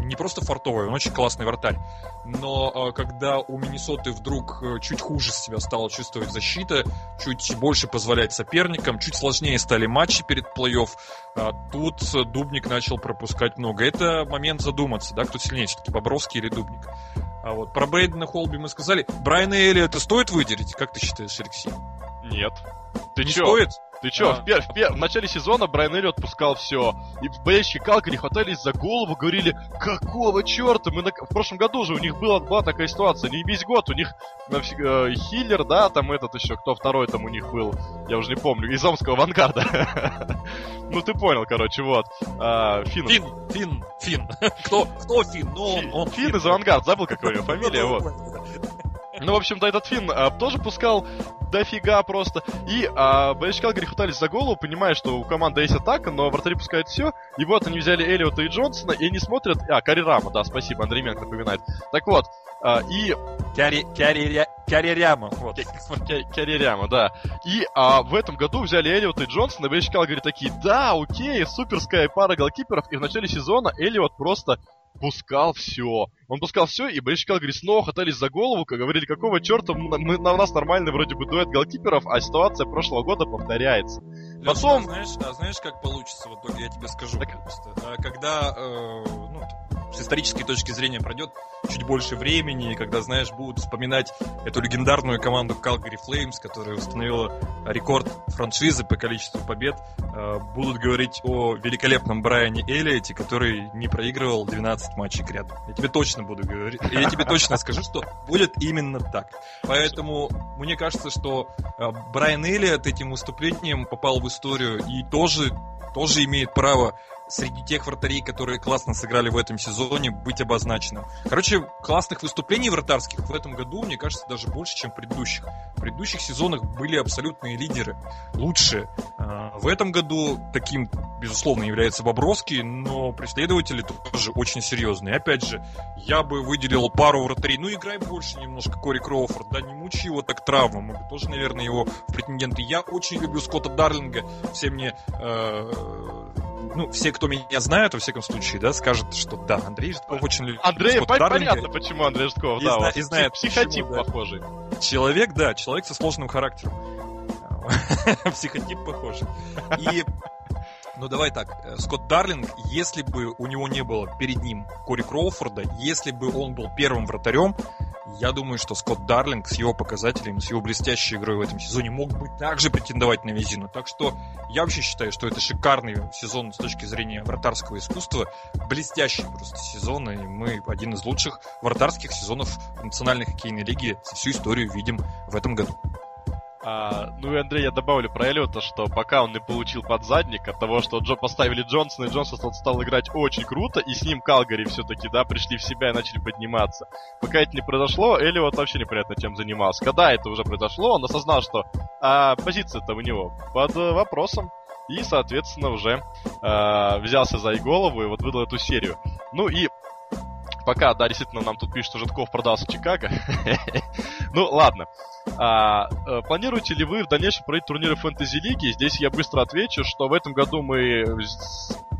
Speaker 2: не просто фартовый, он очень классный вратарь. Но э, когда у Миннесоты вдруг э, чуть хуже себя стала чувствовать защита, чуть больше позволять соперникам, чуть сложнее стали матчи перед плей-офф, а тут Дубник начал пропускать много. Это момент задуматься, да, кто сильнее все-таки, Бобровский или Дубник. А вот про Брейдена Холби мы сказали. Брайана Эллиота стоит выделить? Как ты считаешь, Алексей?
Speaker 1: Нет. Ты
Speaker 2: не
Speaker 1: чё?
Speaker 2: стоит?
Speaker 1: Ты чё,
Speaker 2: А.
Speaker 1: в, пер- в пер- в начале сезона Брайан Эллиот отпускал все. И болельщики Калгари хватались за голову, говорили, какого черта? Мы на... В прошлом году же у них была, была такая ситуация, не весь год. У них э, Хиллер, да, там этот еще, кто второй там у них был, я уже не помню, из Омского авангарда. Ну ты понял, короче, вот. А, Финн.
Speaker 2: Фин, Фин, Фин. Кто, кто Фин? Ну, он, он
Speaker 1: Финн из авангард, забыл, какая у него фамилия,
Speaker 2: Ну,
Speaker 1: вот. Ну, в общем-то, этот Финн а, тоже пускал дофига просто. И а, болельщики Калгари хватались за голову, понимая, что у команды есть атака, но вратари пускают все. И вот они взяли Эллиота и Джонсона, и они смотрят... А, Карри Рама, да, спасибо, Андрей Менк напоминает. Так вот, а, и
Speaker 2: Кяри, Кяриряма. Вот.
Speaker 1: Кереряма, да. И а, в этом году взяли Эллиота и Джонсона, и болельщики Калгари такие, да, окей, суперская пара голкиперов. И в начале сезона Эллиот просто пускал все. Он пускал все, и болельщики Калгари снова хватались за голову, как говорили, какого черта мы, мы- на у нас нормальный вроде бы дуэт голкиперов, а ситуация прошлого года повторяется.
Speaker 2: Лёш,
Speaker 1: Потом-
Speaker 2: а знаешь, а знаешь, как получится в итоге, я тебе скажу
Speaker 1: Так-
Speaker 2: просто. А, Когда, э, ну, с исторической точки зрения пройдет чуть больше времени, когда, знаешь, будут вспоминать эту легендарную команду Calgary Flames, которая установила рекорд франшизы по количеству побед, э, будут говорить о великолепном Брайане Эллиоте, который не проигрывал 12 матчей к ряду. Я тебе точно буду говорить, я тебе точно скажу, что будет именно так. Поэтому мне кажется, что э, Брайан Эллиот этим выступлением попал в историю и тоже, тоже имеет право среди тех вратарей, которые классно сыграли в этом сезоне, быть обозначенным. Короче, классных выступлений вратарских в этом году, мне кажется, даже больше, чем в предыдущих. В предыдущих сезонах были абсолютные лидеры, лучшие. А, в этом году таким, безусловно, является Бобровский, но преследователи тоже очень серьезные. Опять же, я бы выделил пару вратарей. Ну, играй больше немножко Кори Кроуфорд, да, не мучи его так травмам. Мы бы тоже, наверное, его в претенденты. Я очень люблю Скотта Дарлинга. Все мне э, ну, все, кто меня знают, во всех случае, да, скажут, что да, Андрей Житков очень любит
Speaker 1: Андрей, Скотт понятно, почему Андрей Житков,
Speaker 2: и
Speaker 1: да,
Speaker 2: зна- и знает,
Speaker 1: психотип
Speaker 2: почему,
Speaker 1: похожий.
Speaker 2: Человек, да, человек со сложным характером. Психотип похожий. И ну давай так, э, Скотт Дарлинг, если бы у него не было перед ним Кори Кроуфорда, если бы он был первым вратарем, я думаю, что Скотт Дарлинг с его показателями, с его блестящей игрой в этом сезоне мог бы также претендовать на Визину. Так что я вообще считаю, что это шикарный сезон с точки зрения вратарского искусства. Блестящий просто сезон, и мы один из лучших вратарских сезонов Национальной хоккейной лиги за всю историю видим в этом году.
Speaker 1: А, ну и Андрей, я добавлю про Эллиота, что пока он не получил подзадник от того, что Джо поставили Джонсона, и Джонсон стал играть очень круто, и с ним Калгари все-таки, да, пришли в себя и начали подниматься. Пока это не произошло, Эллиот вообще непонятно чем занимался. Когда это уже произошло, он осознал, что а, позиция-то у него под вопросом, и, соответственно, уже э, взялся за и голову и вот выдал эту серию. Ну и пока, да, действительно, нам тут пишут, что Житков продался Чикаго. ну, ладно. А, а, планируете ли вы в дальнейшем проводить турниры фэнтези-лиги? Здесь я быстро отвечу, что в этом году мы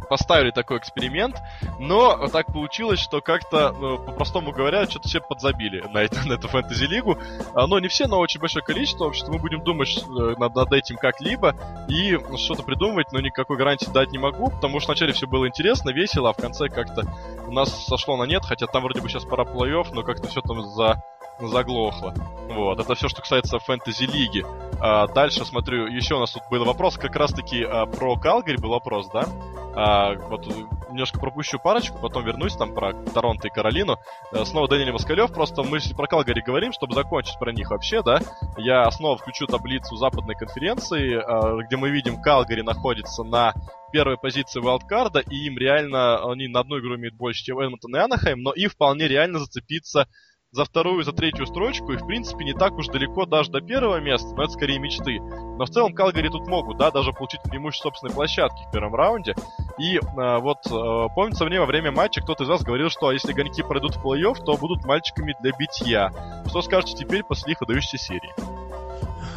Speaker 1: поставили такой эксперимент, но так получилось, что как-то, ну, по-простому говоря, что-то все подзабили на, это, на эту фэнтези-лигу. А, но не все, но очень большое количество. Вообще-то мы будем думать э, над, над этим как-либо и что-то придумывать, но никакой гарантии дать не могу, потому что вначале все было интересно, весело, а в конце как-то у нас сошло на нет, хотя там вроде бы сейчас пора плей-офф, но как-то все там за заглохло. Вот, это все, что касается фэнтези-лиги. А, дальше, смотрю, еще у нас тут был вопрос, как раз-таки а, про Калгари был вопрос, да? А, вот немножко пропущу парочку, потом вернусь там про Торонто и Каролину. А, снова Даниэль Москалев, просто мы про Калгари говорим, чтобы закончить про них вообще, да? Я снова включу таблицу западной конференции, а, где мы видим, Калгари находится на первой позиции вайлдкарда, и им реально, они на одну игру имеют больше, чем Эдмонтон и Анахайм, но им вполне реально зацепиться за вторую, за третью строчку, и в принципе не так уж далеко даже до первого места, но это скорее мечты. Но в целом Калгари тут могут, да, даже получить преимущество собственной площадки в первом раунде. И э, вот, э, помнится мне во время матча кто-то из вас говорил, что если гоньки пройдут в плей-офф, то будут мальчиками для битья. Что скажете теперь после их выдающейся серии?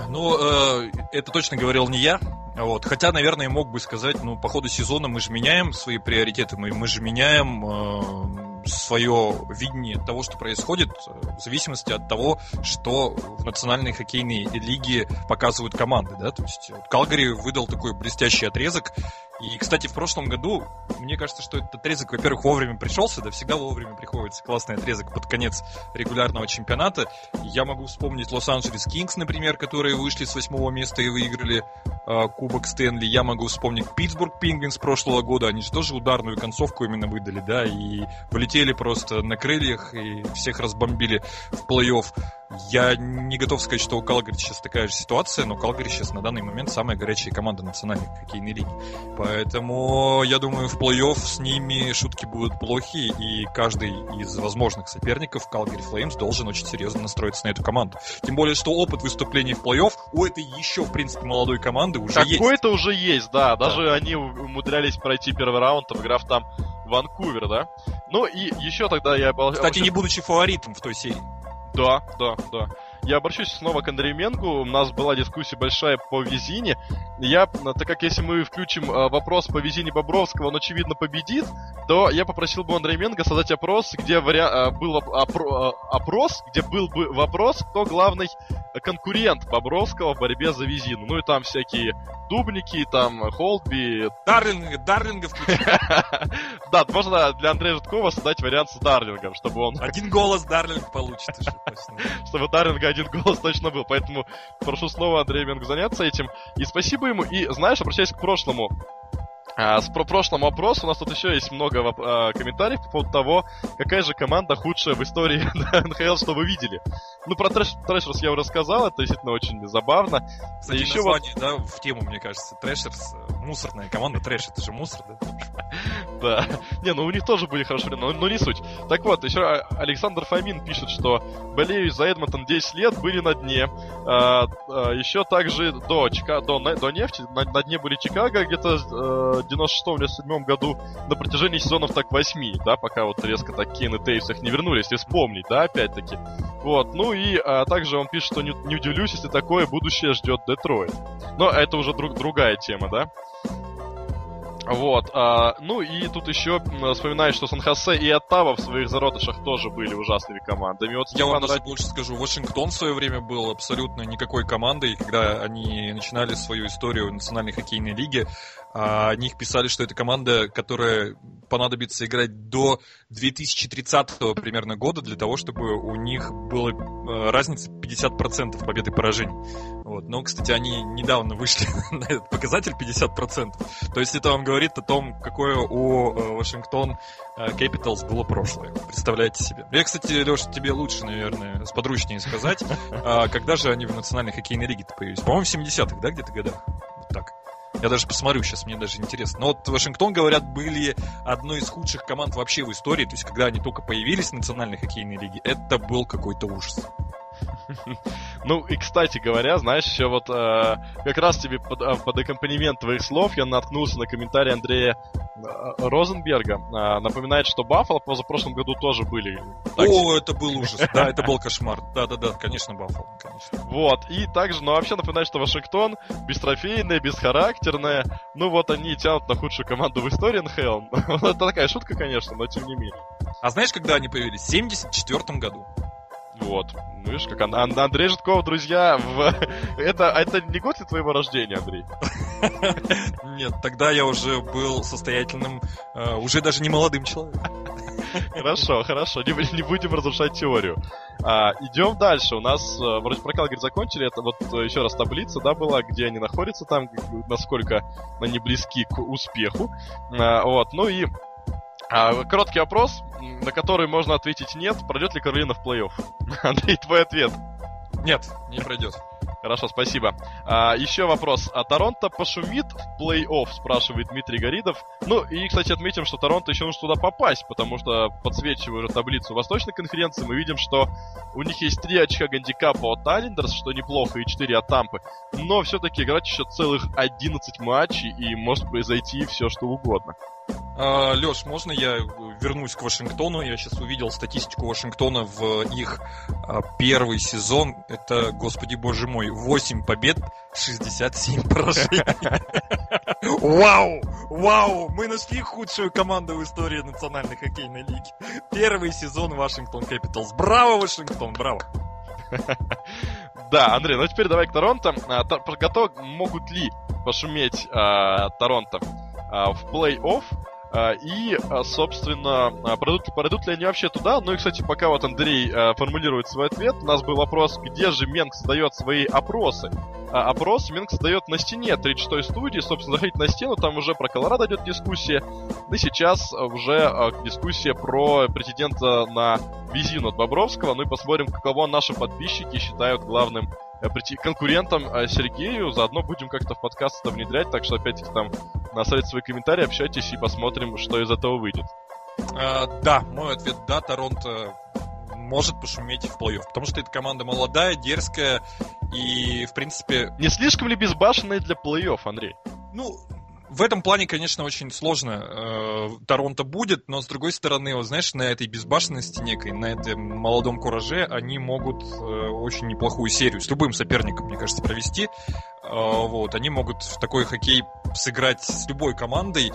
Speaker 2: Ну, э, это точно говорил не я. Вот. Хотя, наверное, мог бы сказать, ну, по ходу сезона мы же меняем свои приоритеты, мы, мы же меняем э, свое видение того, что происходит, в зависимости от того, что в национальной хоккейной лиге показывают команды, да, то есть Калгари выдал такой блестящий отрезок, и, кстати, в прошлом году, мне кажется, что этот отрезок, во-первых, вовремя пришелся, да, всегда вовремя приходится классный отрезок под конец регулярного чемпионата. Я могу вспомнить Лос-Анджелес Кингс, например, которые вышли с восьмого места и выиграли э, Кубок Стэнли. Я могу вспомнить Питтсбург Пингвинс прошлого года, они же тоже ударную концовку именно выдали, да, и полетели просто на крыльях и всех разбомбили в плей-офф. Я не готов сказать, что у Калгари сейчас такая же ситуация, но Калгари сейчас на данный момент самая горячая команда национальной хоккейной лиги. Поэтому я думаю, в плей-офф с ними шутки будут плохи, и каждый из возможных соперников Калгари Флеймс должен очень серьезно настроиться на эту команду. Тем более, что опыт выступлений в плей-офф у этой еще, в принципе, молодой команды уже
Speaker 1: Какой есть. Какой-то уже есть, да. Даже да. они умудрялись пройти первый раунд, обыграв там Ванкувер, да? Ну и еще тогда я...
Speaker 2: Кстати, не будучи фаворитом в той серии.
Speaker 1: Да, да, да. Я обращусь снова к Андрею Менгу. У нас была дискуссия большая по Визине. Я, так как если мы включим э, вопрос по Визине Бобровского, он, очевидно, победит, то я попросил бы Андрея Менга создать опрос, где вари... Э, был опро... Э, опрос, где был бы вопрос, кто главный конкурент Бобровского в борьбе за Визину. Ну и там всякие дубники, там Холдби.
Speaker 2: Дарлинга, Дарлинга.
Speaker 1: Да, можно для Андрея Житкова создать вариант с Дарлингом, чтобы он...
Speaker 2: Один голос Дарлинг получит.
Speaker 1: Чтобы Дарлинга один голос точно был. Поэтому прошу снова Андрея Менга заняться этим. И спасибо ему. И, знаешь, обращаясь к прошлому а, с про прошлым вопросу у нас тут еще есть много а, комментариев по поводу того, какая же команда худшая в истории НХЛ, что вы видели. Ну, про трэш, Трэшерс я уже рассказал, это действительно очень забавно.
Speaker 2: Кстати, еще название, вот... да, в тему, мне кажется. Трэшерс, э, мусорная команда, трэш, это же мусор, да?
Speaker 1: Да. Не, ну у них тоже были хорошие но, но не суть. Так вот, еще Александр Фомин пишет, что болею за Эдмонтон 10 лет, были на дне. А, а, еще также до, Чика, до, до нефти, на, на дне были Чикаго где-то э, 96-97 году на протяжении сезонов так 8, да, пока вот резко так Кейн и Тейвс их не вернулись, если вспомнить, да, опять-таки. Вот, ну и а, также он пишет, что не, не удивлюсь, если такое будущее ждет Детройт. Но это уже друг, другая тема, да. Вот, а, ну и тут еще вспоминаю, что Сан-Хосе и Оттава в своих зародышах тоже были ужасными командами. Вот
Speaker 2: Я вам даже больше скажу, Вашингтон в свое время был абсолютно никакой командой, когда они начинали свою историю национальной хоккейной лиги, а, о них писали, что это команда, которая понадобится играть до 2030 примерно года для того, чтобы у них была э, разница 50% побед и поражений. Вот. Но, кстати, они недавно вышли на этот показатель 50%. То есть это вам говорит о том, какое у э, Вашингтон Capitals было прошлое. Представляете себе. Я, кстати, Леша, тебе лучше, наверное, сподручнее сказать, а когда же они в национальной хоккейной лиге-то появились? По-моему, в 70-х, да, где-то годах? Вот так. Я даже посмотрю сейчас, мне даже интересно. Но вот Вашингтон, говорят, были одной из худших команд вообще в истории. То есть, когда они только появились в национальной хоккейной лиге, это был какой-то ужас.
Speaker 1: Ну, и, кстати говоря, знаешь, еще вот э, как раз тебе под, э, под аккомпанемент твоих слов я наткнулся на комментарий Андрея э, Розенберга. Э, напоминает, что Баффало позапрошлом году тоже были.
Speaker 2: Так О, это был ужас. Да, это был кошмар. Да-да-да, конечно, Баффало, конечно.
Speaker 1: Вот, и также, ну, вообще напоминает, что Вашингтон бестрофейная, бесхарактерная. Ну, вот они тянут на худшую команду в истории НХЛ. это такая шутка, конечно, но тем не менее.
Speaker 2: А знаешь, когда они появились? В 74 году.
Speaker 1: Вот. Ну, видишь, как Ан- Андрей Житков, друзья, в... это, это не год ли твоего рождения, Андрей?
Speaker 2: Нет, тогда я уже был состоятельным, э, уже даже не молодым человеком.
Speaker 1: Хорошо, хорошо, не, не будем разрушать теорию. А, идем дальше. У нас э, вроде про Калгари закончили. Это вот э, еще раз таблица, да, была, где они находятся там, насколько они близки к успеху. А, вот, ну и а, короткий вопрос, на который можно ответить нет. Пройдет ли Каролина в плей-офф? Андрей, твой ответ.
Speaker 2: Нет, не пройдет.
Speaker 1: Хорошо, спасибо. А, еще вопрос. А Торонто пошумит в плей-офф, спрашивает Дмитрий Горидов. Ну, и, кстати, отметим, что Торонто еще нужно туда попасть, потому что, подсвечивая уже таблицу Восточной конференции, мы видим, что у них есть 3 очка гандикапа от Айлендерс, что неплохо, и 4 от Тампы. Но все-таки играть еще целых 11 матчей, и может произойти все, что угодно.
Speaker 2: А, Леш, можно я вернусь к Вашингтону? Я сейчас увидел статистику Вашингтона в их а, первый сезон. Это, господи боже мой, 8 побед, 67 поражений. Вау! Вау! Мы нашли худшую команду в истории Национальной хоккейной лиги. Первый сезон Вашингтон Капиталс. Браво, Вашингтон, браво!
Speaker 1: Да, Андрей, ну теперь давай к Торонто. А, готов, могут ли пошуметь Торонто в плей-офф? А, и, а, собственно, а, пройдут, пройдут ли они вообще туда? Ну и, кстати, пока вот Андрей формулирует свой ответ, у нас был вопрос, где же Менг создает свои опросы. А опрос Менг создает на стене 36-й студии. Собственно, заходить на стену, там уже про Колорадо идет дискуссия. И сейчас уже дискуссия про претендента на визину от Бобровского. Ну и посмотрим, кого наши подписчики считают главным прийти конкурентам э, Сергею. Заодно будем как-то в подкаст это внедрять. Так что, опять-таки, там оставить свои комментарии, общайтесь и посмотрим, что из этого выйдет.
Speaker 2: А, да, мой ответ да, Торонто может пошуметь в плей-офф. Потому что эта команда молодая, дерзкая и, в принципе...
Speaker 1: Не слишком ли безбашенная для плей-офф, Андрей?
Speaker 2: Ну, в этом плане, конечно, очень сложно э, Торонто будет, но с другой стороны, вот знаешь, на этой безбашенности некой, на этом молодом кураже они могут э, очень неплохую серию с любым соперником, мне кажется, провести. Э, вот, они могут в такой хоккей сыграть с любой командой.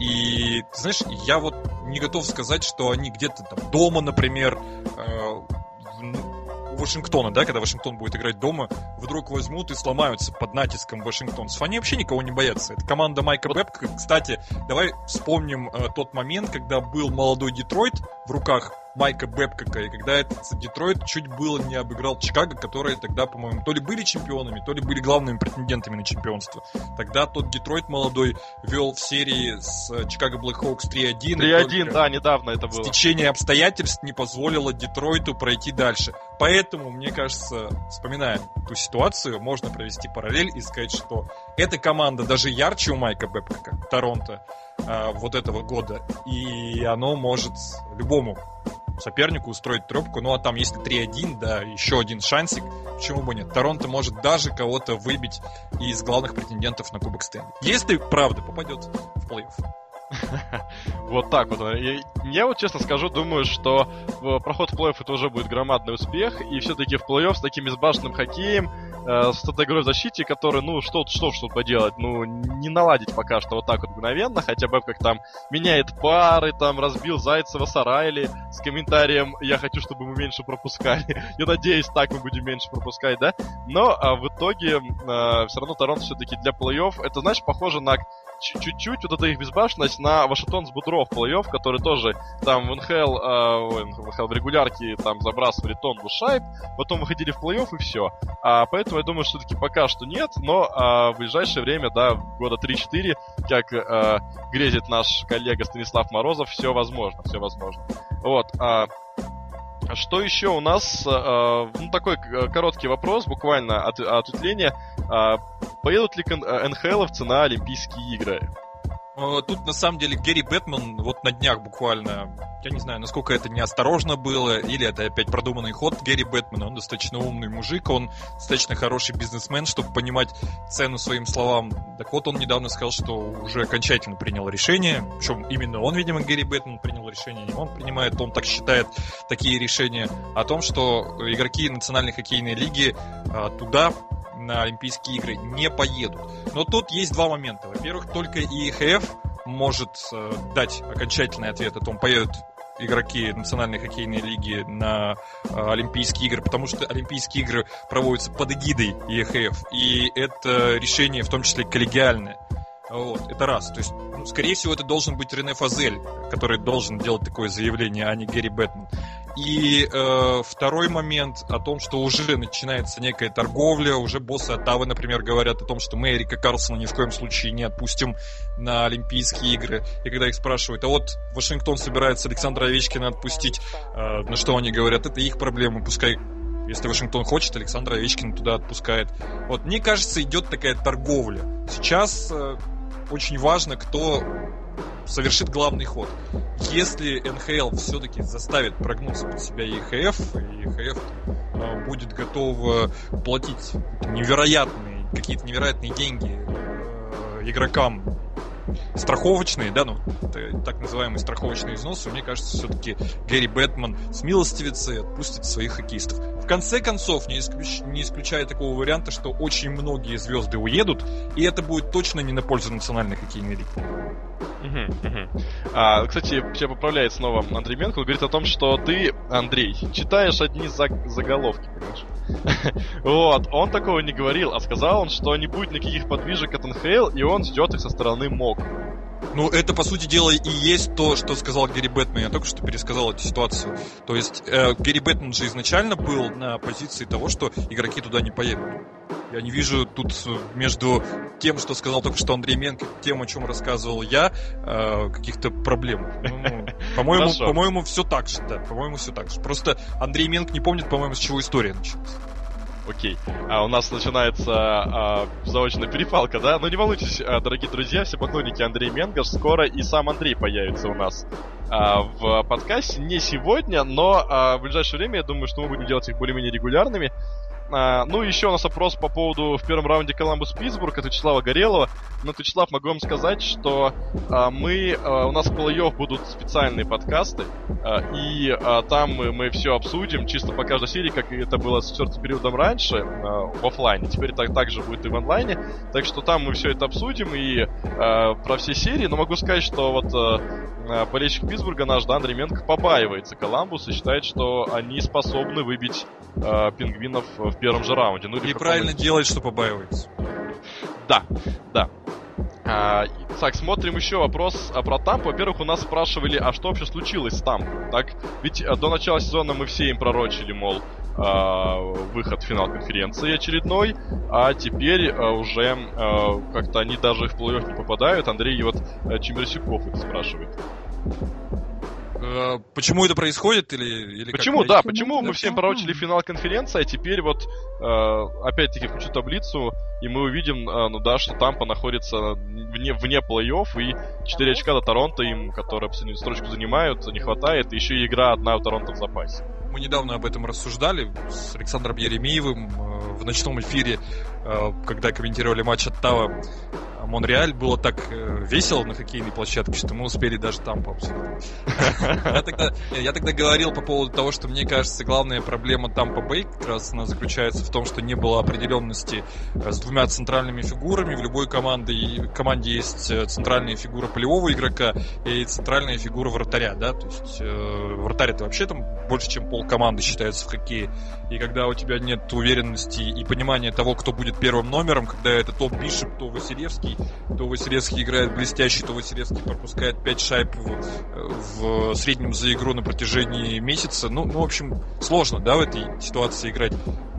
Speaker 2: И, знаешь, я вот не готов сказать, что они где-то там дома, например, э, Вашингтона, да, когда Вашингтон будет играть дома, вдруг возьмут и сломаются под натиском вашингтонцев. Они вообще никого не боятся. Это команда Майка Бэбкока. Кстати, давай вспомним э, тот момент, когда был молодой Детройт в руках Майка Бэбкока, и когда этот Детройт чуть было не обыграл Чикаго, которые тогда, по-моему, то ли были чемпионами, то ли были главными претендентами на чемпионство. Тогда тот Детройт молодой вел в серии с Чикаго Блэкхоукс 3-1.
Speaker 1: 3-1, да, недавно это было.
Speaker 2: Стечение обстоятельств не позволило Детройту пройти дальше. Поэтому, мне кажется, вспоминая ту ситуацию, можно провести параллель и сказать, что эта команда даже ярче у Майка Бэбкока, Торонто, а, вот этого года. И оно может любому сопернику устроить трепку. Ну а там, если 3-1, да, еще один шансик, почему бы нет? Торонто может даже кого-то выбить из главных претендентов на Кубок Стэнли. Если правда попадет в плей-офф.
Speaker 1: Вот так вот. Я вот честно скажу, думаю, что проход в плей-офф это уже будет громадный успех, и все-таки в плей-офф с таким избашенным хоккеем, э, с этой игрой в защите, который, ну, что что что поделать, ну, не наладить пока что вот так вот мгновенно, хотя бы как там меняет пары, там разбил Зайцева с Арайли с комментарием «Я хочу, чтобы мы меньше пропускали». Я надеюсь, так мы будем меньше пропускать, да? Но а в итоге а, все равно Торонто все-таки для плей-офф, это, знаешь, похоже на чуть-чуть вот эта их безбашенность на Вашингтон с Будров плей-офф, который тоже там в НХЛ, э, в НХЛ в регулярке там забрасывали тонну шайб, потом выходили в плей-офф и все. А, поэтому я думаю, что все-таки пока что нет, но а, в ближайшее время, да, года 3-4, как а, грезит наш коллега Станислав Морозов, все возможно, все возможно. Вот. А, что еще у нас? Э, ну, такой короткий вопрос, буквально от, ответвление. Э, поедут ли НХЛовцы на Олимпийские игры?
Speaker 2: Э, тут на самом деле Гэри Бэтмен вот на днях буквально, я не знаю, насколько это неосторожно было, или это опять продуманный ход Гэри Бэтмена. Он достаточно умный мужик, он достаточно хороший бизнесмен, чтобы понимать цену своим словам. Так вот, он недавно сказал, что уже окончательно принял решение, причем именно он, видимо, Гэри Бэтмен принял решение, не он принимает, он так считает такие решения, о том, что игроки Национальной хоккейной лиги а, туда на Олимпийские игры не поедут. Но тут есть два момента. Во-первых, только ИХФ может э, дать окончательный ответ о том, поедут игроки Национальной хоккейной лиги на э, Олимпийские игры, потому что Олимпийские игры проводятся под эгидой ИХФ, и это решение в том числе коллегиальное. Вот, это раз. То есть, ну, скорее всего, это должен быть Рене Фазель, который должен делать такое заявление, а не Гэри Бэтмен. И э, второй момент о том, что уже начинается некая торговля, уже боссы Оттавы, например, говорят о том, что мы Эрика Карлсона ни в коем случае не отпустим на Олимпийские игры. И когда их спрашивают, а вот Вашингтон собирается Александра Овечкина отпустить, э, на что они говорят, это их проблемы, пускай если Вашингтон хочет, Александра Овечкина туда отпускает. Вот, мне кажется, идет такая торговля. Сейчас э, очень важно, кто совершит главный ход. Если НХЛ все-таки заставит прогнуться под себя ЕХФ, и ЕХФ э, будет готов платить невероятные, какие-то невероятные деньги э, игрокам страховочные, да, ну, так называемый страховочный износ, мне кажется, все-таки Гэри Бэтмен смилостивится и отпустит своих хоккеистов. В конце концов, не, исключ... не исключая такого варианта, что очень многие звезды уедут, и это будет точно не на пользу национальной хоккейной лиги.
Speaker 1: А, кстати, тебя поправляет снова Андрей Менко, говорит о том, что ты, Андрей, читаешь одни заг- заголовки, понимаешь? Вот, он такого не говорил, а сказал он, что не будет никаких подвижек от НХЛ, и он ждет их со стороны МОК.
Speaker 2: Ну, это, по сути дела, и есть то, что сказал Гэри Бэтмен. Я только что пересказал эту ситуацию. То есть, э, Гэри Бэтмен же изначально был на позиции того, что игроки туда не поедут. Я не вижу тут между тем, что сказал только что Андрей Менко, тем, о чем рассказывал я, э, каких-то проблем. Ну, по-моему, по-моему, все так же, да. По-моему, все так же. Просто Андрей Менк не помнит, по-моему, с чего история началась.
Speaker 1: Окей. А у нас начинается а, заочная перепалка, да? Но ну, не волнуйтесь, а, дорогие друзья, все поклонники Андрей Менгаш, скоро и сам Андрей появится у нас а, в подкасте. Не сегодня, но а, в ближайшее время, я думаю, что мы будем делать их более-менее регулярными. А, ну, еще у нас опрос по поводу в первом раунде Коламбус-Питтсбург от Вячеслава Горелого. Ну, Вячеслав, могу вам сказать, что а, мы, а, у нас в плей-офф будут специальные подкасты, а, и а, там мы, мы все обсудим, чисто по каждой серии, как это было с четвертым периодом раньше, а, в офлайне. Теперь так, так же будет и в онлайне. Так что там мы все это обсудим и а, про все серии. Но могу сказать, что вот а, болельщик Питтсбурга наш, да, Андрей Менко, побаивается Коламбус и считает, что они способны выбить э, пингвинов в первом же раунде. Ну,
Speaker 2: и правильно делает, что побаивается.
Speaker 1: Да, да. А, так, смотрим еще вопрос а, про Тампу. Во-первых, у нас спрашивали, а что вообще случилось с Тампой? Так, ведь а, до начала сезона мы все им пророчили, мол, а, выход в финал конференции очередной, а теперь а, уже а, как-то они даже в плей-офф не попадают. Андрей вот а, Чемерсюков это спрашивает.
Speaker 2: Э, почему это происходит или, или
Speaker 1: почему как? да почему мы всем пророчили финал конференции а теперь вот э, опять-таки включу таблицу и мы увидим э, ну да что Тампа находится вне вне плей-офф и 4 очка до Торонто им которые последнюю строчку занимают не хватает и еще и игра одна у Торонто в запасе.
Speaker 2: Мы недавно об этом рассуждали с Александром Еремеевым в ночном эфире, когда комментировали матч Оттава Монреаль было так э, весело на хоккейной площадке, что мы успели даже там пообсудить. Я тогда, говорил по поводу того, что мне кажется, главная проблема Тампа Бэй как раз она заключается в том, что не было определенности э, с двумя центральными фигурами. В любой команде, команде есть э, центральная фигура полевого игрока и центральная фигура вратаря, да, то есть э, вратарь это вообще там больше, чем пол команды считается в хоккее. И когда у тебя нет уверенности и понимания того, кто будет первым номером, когда это то Бишеп, то Василевский, то Василевский играет блестящий, то Василевский пропускает 5 шайб в, в среднем за игру на протяжении месяца. Ну, ну, в общем, сложно, да, в этой ситуации играть.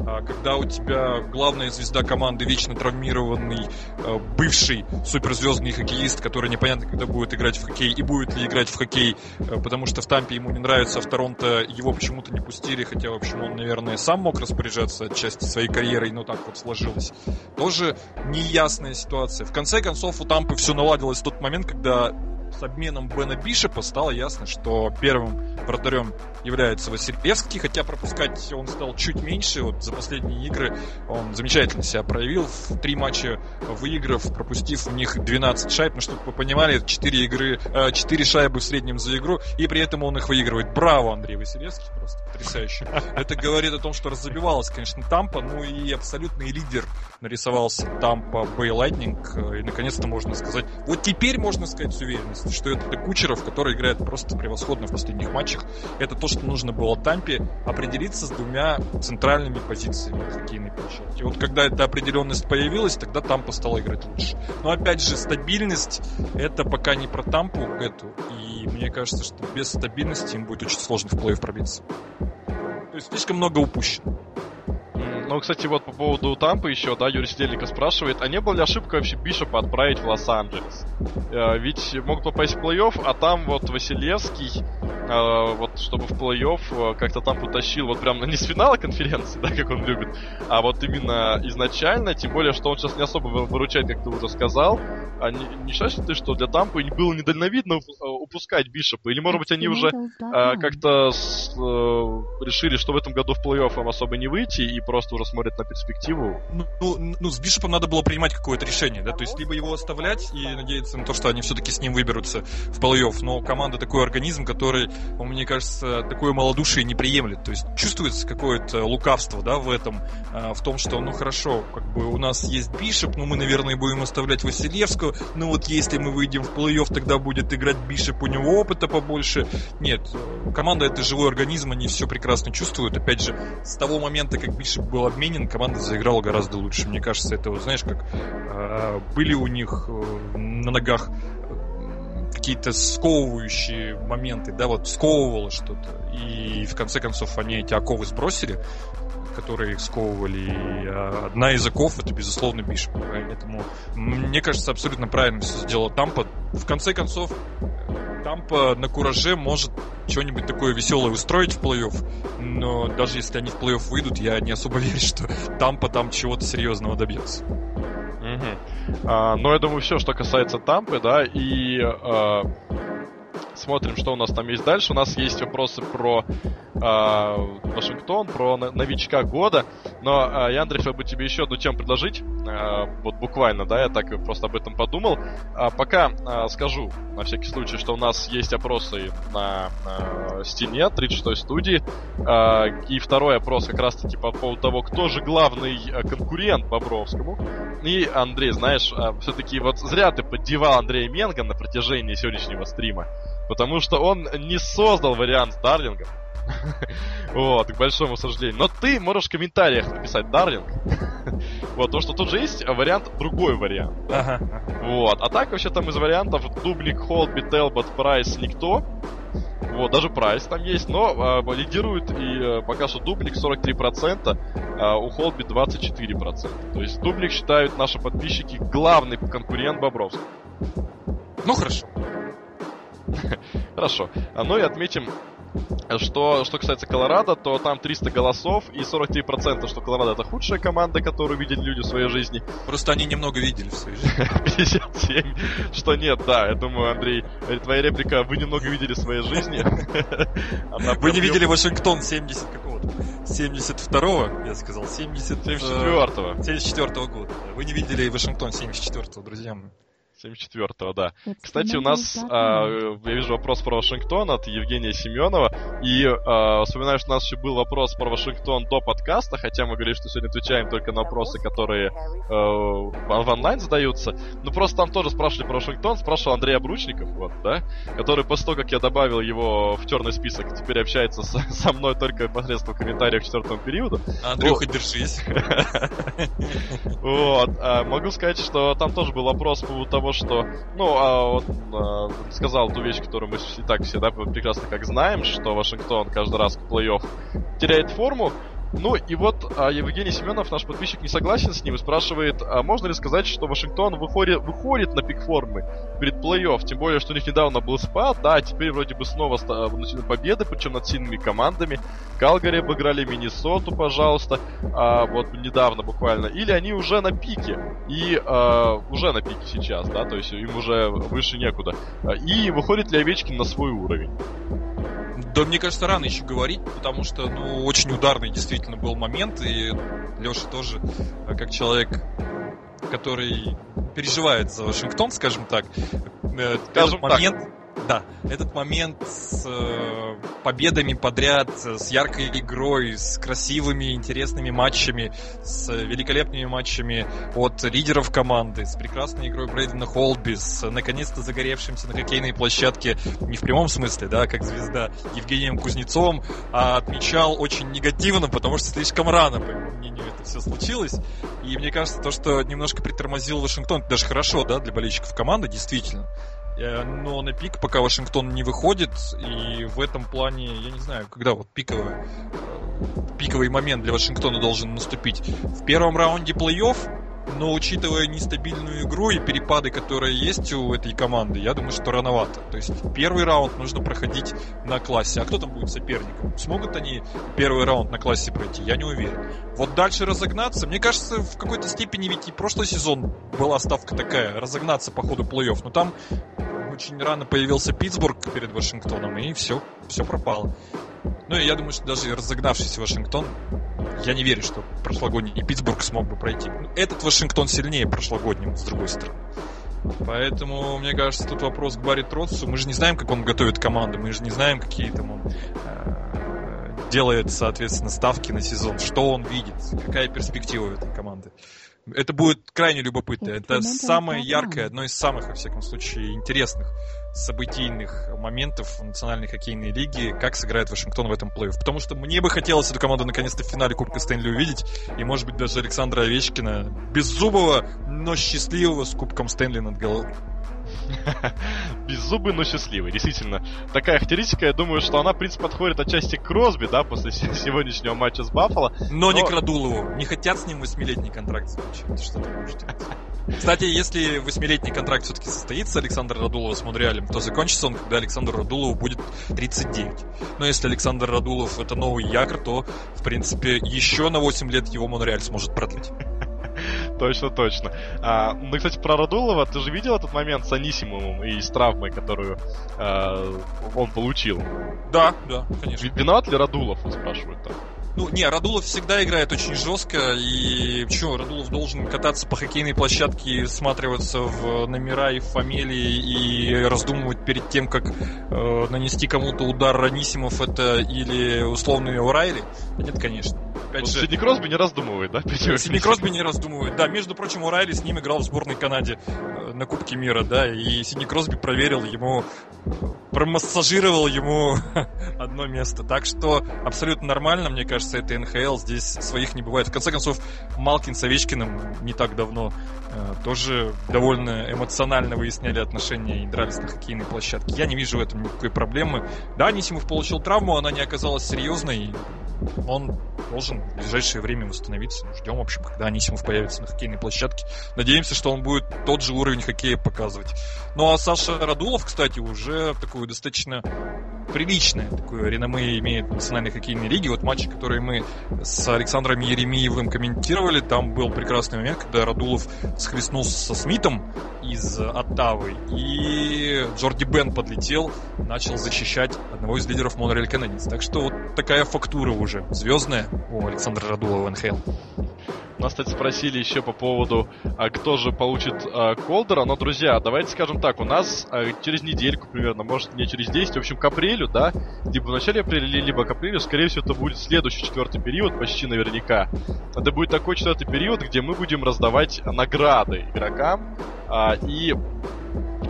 Speaker 2: А когда у тебя главная звезда команды вечно травмированный, э, бывший суперзвездный хоккеист, который непонятно, когда будет играть в хоккей и будет ли играть в хоккей, э, потому что в Тампе ему не нравится, а в Торонто его почему-то не пустили, хотя, в общем, он, наверное, сам мог распоряжаться отчасти своей карьерой, но так вот сложилось. Тоже неясная ситуация. В конце концов, у Тампы все наладилось в тот момент, когда с обменом Бена Бишепа стало ясно, что первым вратарем является Василевский, хотя пропускать он стал чуть меньше. Вот за последние игры он замечательно себя проявил. В три матча выиграв, пропустив в них 12 шайб. Ну, чтобы вы понимали, 4 игры, 4 э, шайбы в среднем за игру, и при этом он их выигрывает. Браво, Андрей Василевский, просто потрясающе. Это говорит о том, что раззабивалась, конечно, Тампа, ну и абсолютный лидер нарисовался Тампа Бэй Лайтнинг. И наконец-то можно сказать, вот теперь можно сказать с уверенностью, что это Кучеров, который играет просто превосходно в последних матчах. Это то, что нужно было Тампе определиться с двумя центральными позициями хоккейной площадки. Вот когда эта определенность появилась, тогда Тампа стала играть лучше. Но опять же, стабильность это пока не про Тампу эту. И мне кажется, что без стабильности им будет очень сложно в плей-офф пробиться. То есть слишком много упущено.
Speaker 1: Ну, кстати, вот по поводу Тампы еще, да, Юрий Сидельников спрашивает, а не было ли ошибка вообще Бишопа отправить в Лос-Анджелес? Э, ведь могут попасть в плей-офф, а там вот Василевский, э, вот чтобы в плей-офф э, как-то там потащил, вот прям не с финала конференции, да, как он любит, а вот именно изначально, тем более, что он сейчас не особо выручает, как ты уже сказал. А не, не считаешь ли ты, что для Тампы было недальновидно э, упускать Бишопа? Или, может быть, они уже э, как-то э, решили, что в этом году в плей-офф им особо не выйти и просто уже смотрят на перспективу?
Speaker 2: Ну, ну, ну с Бишопом надо было принимать какое-то решение, да, то есть либо его оставлять и надеяться на то, что они все-таки с ним выберутся в плей-офф, но команда такой организм, который, мне кажется, такое малодушие не приемлет, то есть чувствуется какое-то лукавство, да, в этом, э, в том, что, ну, хорошо, как бы у нас есть Бишоп, ну, мы, наверное, будем оставлять Василевского, ну, вот если мы выйдем в плей-офф, тогда будет играть Бишоп, у него опыта побольше. Нет, команда это живой организм, они все прекрасно чувствуют. Опять же, с того момента, как Бишоп был обменен, команда заиграла гораздо лучше. Мне кажется, это, вот, знаешь, как э, были у них э, на ногах какие-то сковывающие моменты, да, вот сковывало что-то. И в конце концов они эти оковы сбросили, которые их сковывали. И а, одна из оков это, безусловно, Бишоп. Поэтому, мне кажется, абсолютно правильно все сделала Тампа. В конце концов, Тампа на кураже может что-нибудь такое веселое устроить в плей-офф, но даже если они в плей-офф выйдут, я не особо верю, что Тампа там чего-то серьезного добьется.
Speaker 1: Угу. А, но я думаю, все, что касается Тампы, да, и а, смотрим, что у нас там есть дальше. У нас есть вопросы про э, Вашингтон, про новичка года. Но э, я, Андрей, хотел бы тебе еще одну тему предложить. Э, вот буквально, да, я так просто об этом подумал. А пока э, скажу, на всякий случай, что у нас есть опросы на э, стене 36-й студии. Э, и второй опрос как раз-таки по поводу того, кто же главный конкурент Бобровскому. И, Андрей, знаешь, э, все-таки вот зря ты поддевал Андрея Менга на протяжении сегодняшнего стрима. Потому что он не создал вариант с Дарлингом. Вот, к большому сожалению. Но ты можешь в комментариях написать Дарлинг. Вот, то, что тут же есть вариант, другой вариант. Вот, а так вообще там из вариантов Дублик, Холби, Телбот, Прайс, никто. Вот, даже прайс там есть, но э, лидирует и э, пока что Дублик 43%, а у Холби 24%. То есть Дублик считают наши подписчики главный конкурент Бобровского.
Speaker 2: Ну хорошо.
Speaker 1: Хорошо. Ну и отметим что, что касается Колорадо, то там 300 голосов и 43%, что Колорадо это худшая команда, которую видели люди в своей жизни.
Speaker 2: Просто они немного видели в своей жизни.
Speaker 1: 57, что нет, да, я думаю, Андрей, твоя реплика, вы немного видели в своей жизни.
Speaker 2: Вы не видели Вашингтон 70 какого-то? 72-го, я сказал, 70...
Speaker 1: 74-го.
Speaker 2: 74-го года. Вы не видели Вашингтон 74-го, друзья мои.
Speaker 1: 74-го, да. Кстати, у нас, а, я вижу вопрос про Вашингтон от Евгения Семенова. И а, вспоминаю, что у нас еще был вопрос про Вашингтон до подкаста, хотя мы говорили, что сегодня отвечаем только на вопросы, которые а, в онлайн задаются. Ну, просто там тоже спрашивали про Вашингтон, спрашивал Андрей Обручников, вот, да, который после того, как я добавил его в черный список, теперь общается с, со мной только посредством комментариев к четвертому периоду.
Speaker 2: Андрюха, держись.
Speaker 1: Вот. Могу сказать, что там тоже был вопрос по поводу того, что, ну, а, вот, а, сказал ту вещь, которую мы и так все, да, прекрасно как знаем, что Вашингтон каждый раз в плей-офф теряет форму, ну и вот а, Евгений Семенов, наш подписчик, не согласен с ним и спрашивает, а можно ли сказать, что Вашингтон выходит, выходит на пик формы перед плей-офф, тем более, что у них недавно был спад, да, теперь вроде бы снова выносили победы, причем над сильными командами. Калгари обыграли Миннесоту, пожалуйста, а, вот недавно буквально. Или они уже на пике, и а, уже на пике сейчас, да, то есть им уже выше некуда. И выходит ли Овечкин на свой уровень?
Speaker 2: Да, мне кажется, рано еще говорить, потому что, ну, очень ударный действительно был момент, и Леша тоже, э, как человек, который переживает за Вашингтон, скажем так,
Speaker 1: э, скажем этот момент... Так
Speaker 2: да, этот момент с э, победами подряд, с яркой игрой, с красивыми, интересными матчами, с великолепными матчами от лидеров команды, с прекрасной игрой Брейдена Холби, с наконец-то загоревшимся на хоккейной площадке, не в прямом смысле, да, как звезда, Евгением Кузнецовым, а отмечал очень негативно, потому что слишком рано, по моему мнению, это все случилось. И мне кажется, то, что немножко притормозил Вашингтон, даже хорошо, да, для болельщиков команды, действительно. Э, но на пик пока Вашингтон не выходит, и в этом плане, я не знаю, когда вот пиковый, пиковый момент для Вашингтона должен наступить. В первом раунде плей-офф но учитывая нестабильную игру и перепады, которые есть у этой команды, я думаю, что рановато. То есть первый раунд нужно проходить на классе. А кто там будет соперником? Смогут они первый раунд на классе пройти? Я не уверен. Вот дальше разогнаться, мне кажется, в какой-то степени ведь и прошлый сезон была ставка такая, разогнаться по ходу плей-офф. Но там очень рано появился Питтсбург перед Вашингтоном, и все, все пропало. Ну и я думаю, что даже разогнавшийся Вашингтон, я не верю, что прошлогодний Питтсбург смог бы пройти. Ну, этот Вашингтон сильнее прошлогоднего, с другой стороны. Поэтому, мне кажется, тут вопрос к Барри Троцу. Мы же не знаем, как он готовит команду, мы же не знаем, какие там он э, делает, соответственно, ставки на сезон, что он видит, какая перспектива у этой команды. Это будет крайне любопытно. Это самое яркое, одно из самых, во всяком случае, интересных событийных моментов в Национальной хоккейной лиге, как сыграет Вашингтон в этом плей-офф. Потому что мне бы хотелось эту команду наконец-то в финале Кубка Стэнли увидеть, и, может быть, даже Александра Овечкина, беззубого, но счастливого с Кубком Стэнли над головой.
Speaker 1: Беззубый, но счастливый. Действительно, такая характеристика, я думаю, что она, в принципе, подходит отчасти к Кросби, да, после сегодняшнего матча с Баффало.
Speaker 2: Но, но... не к Радулову. Не хотят с ним восьмилетний контракт заключить. Что ты можешь делать? Кстати, если восьмилетний контракт все-таки состоится Александр Радулова с Монреалем, то закончится он, когда Александр Радулову будет 39. Но если Александр Радулов это новый якорь, то, в принципе, еще на 8 лет его Монреаль сможет продлить.
Speaker 1: Точно, точно. А, ну, кстати, про Радулова, ты же видел этот момент с Анисимовым и с травмой, которую а, он получил?
Speaker 2: Да, да, конечно.
Speaker 1: Виноват ли Радулов, он спрашивает там?
Speaker 2: Ну, не, Радулов всегда играет очень жестко, и что, Радулов должен кататься по хоккейной площадке, всматриваться в номера и в фамилии, и раздумывать перед тем, как э, нанести кому-то удар Ранисимов это или условный Урайли? Нет, конечно.
Speaker 1: Опять вот же... Сидни Кросби не раздумывает, да?
Speaker 2: Сидни Кросби не раздумывает, да. Между прочим, Урайли с ним играл в сборной Канаде э, на Кубке мира, да, и Сидни Кросби проверил ему, промассажировал ему одно место. Так что абсолютно нормально, мне кажется, кажется, это НХЛ, здесь своих не бывает. В конце концов, Малкин с Овечкиным не так давно э, тоже довольно эмоционально выясняли отношения и дрались на хоккейной площадке. Я не вижу в этом никакой проблемы. Да, Нисимов получил травму, она не оказалась серьезной. Он должен в ближайшее время восстановиться. Ждем, в общем, когда Анисимов появится на хоккейной площадке. Надеемся, что он будет тот же уровень хоккея показывать. Ну а Саша Радулов, кстати, уже такую достаточно приличное такое реноме имеет национальной хоккейной лиге. Вот матчи, которые мы с Александром Еремеевым комментировали, там был прекрасный момент, когда Радулов схлестнулся со Смитом из Оттавы, и Джорди Бен подлетел, начал защищать одного из лидеров Монреаль Канадец. Так что вот такая фактура уже звездная у Александра Радулова в НХЛ.
Speaker 1: Нас, кстати, спросили еще по поводу, а, кто же получит а, Колдера. Но, друзья, давайте скажем так, у нас а, через недельку примерно, может не через 10, в общем, к апрелю, да, либо в начале апреля, либо к апрелю, скорее всего, это будет следующий четвертый период, почти наверняка. Это будет такой четвертый период, где мы будем раздавать награды игрокам. А, и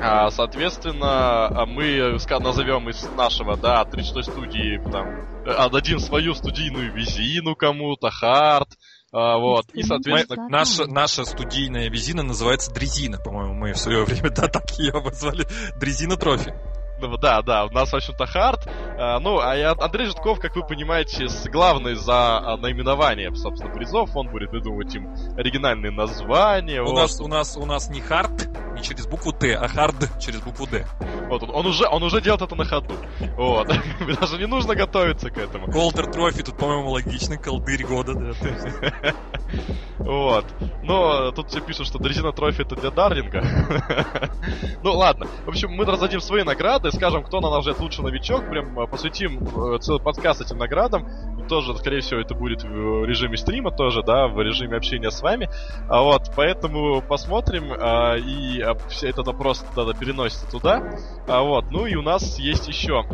Speaker 1: а, соответственно, мы назовем из нашего, да, 36 студии, там, отдадим свою студийную визину кому-то, хард, а, вот. И, соответственно...
Speaker 2: наша, наша студийная визина называется Дрезина, по-моему, мы в свое время, да, так ее обозвали. Дрезина трофи.
Speaker 1: Ну, да, да, у нас, в общем-то, хард. А, ну, а Андрей Житков, как вы понимаете, главный за а, наименование, собственно, призов. Он будет выдумывать им оригинальные названия.
Speaker 2: У, вот. нас, у, нас, у нас не хард, не через букву Т, а хард через букву Д.
Speaker 1: Вот, он, он, уже, он уже делает это на ходу. Вот. Даже не нужно готовиться к этому.
Speaker 2: Колдер трофи, тут, по-моему, логично, колдырь года, да.
Speaker 1: Вот. Но тут все пишут, что дрезина трофи это для Дарлинга. Ну ладно. В общем, мы раздадим свои награды, скажем, кто на нас ждет лучший новичок, прям э, посвятим э, целый подкаст этим наградам. Тоже, скорее всего, это будет в режиме стрима тоже, да, в режиме общения с вами. А вот, поэтому посмотрим, а, и а, этот вопрос тогда переносится туда. А вот, ну и у нас есть еще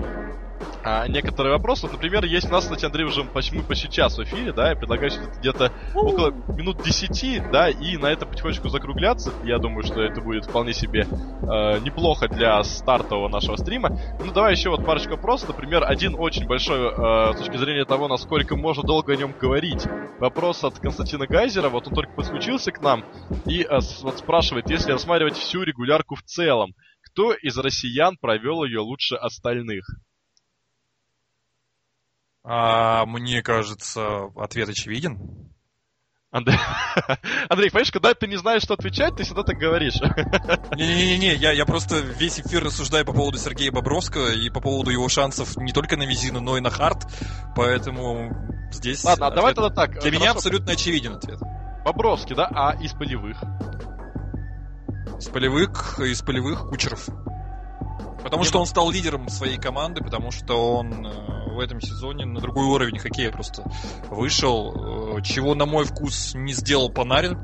Speaker 1: а, некоторые вопросы. Например, есть у нас, кстати, Андрей, уже почему почти час в эфире, да, я предлагаю где-то около минут 10, да, и на этом потихонечку закругляться. Я думаю, что это будет вполне себе э, неплохо для стартового нашего стрима. Ну, давай еще вот парочку вопросов. Например, один очень большой э, с точки зрения того, насколько можно долго о нем говорить. Вопрос от Константина Гайзера, вот он только подключился к нам и э, вот спрашивает, если рассматривать всю регулярку в целом, кто из россиян провел ее лучше остальных?
Speaker 2: А, мне кажется, ответ очевиден.
Speaker 1: Андрей, Андрей, понимаешь, когда ты не знаешь, что отвечать, ты всегда так говоришь.
Speaker 2: Не-не-не, я, я просто весь эфир рассуждаю по поводу Сергея Бобровского и по поводу его шансов не только на Визину, но и на Хард, поэтому здесь...
Speaker 1: Ладно, ответ... давай тогда так.
Speaker 2: Для Хорошо. меня абсолютно очевиден ответ.
Speaker 1: Бобровский, да? А из полевых?
Speaker 2: Из полевых, из полевых Кучеров. Потому что он стал лидером своей команды, потому что он э, в этом сезоне на другой уровень хоккея просто вышел, э, чего, на мой вкус, не сделал Панарин.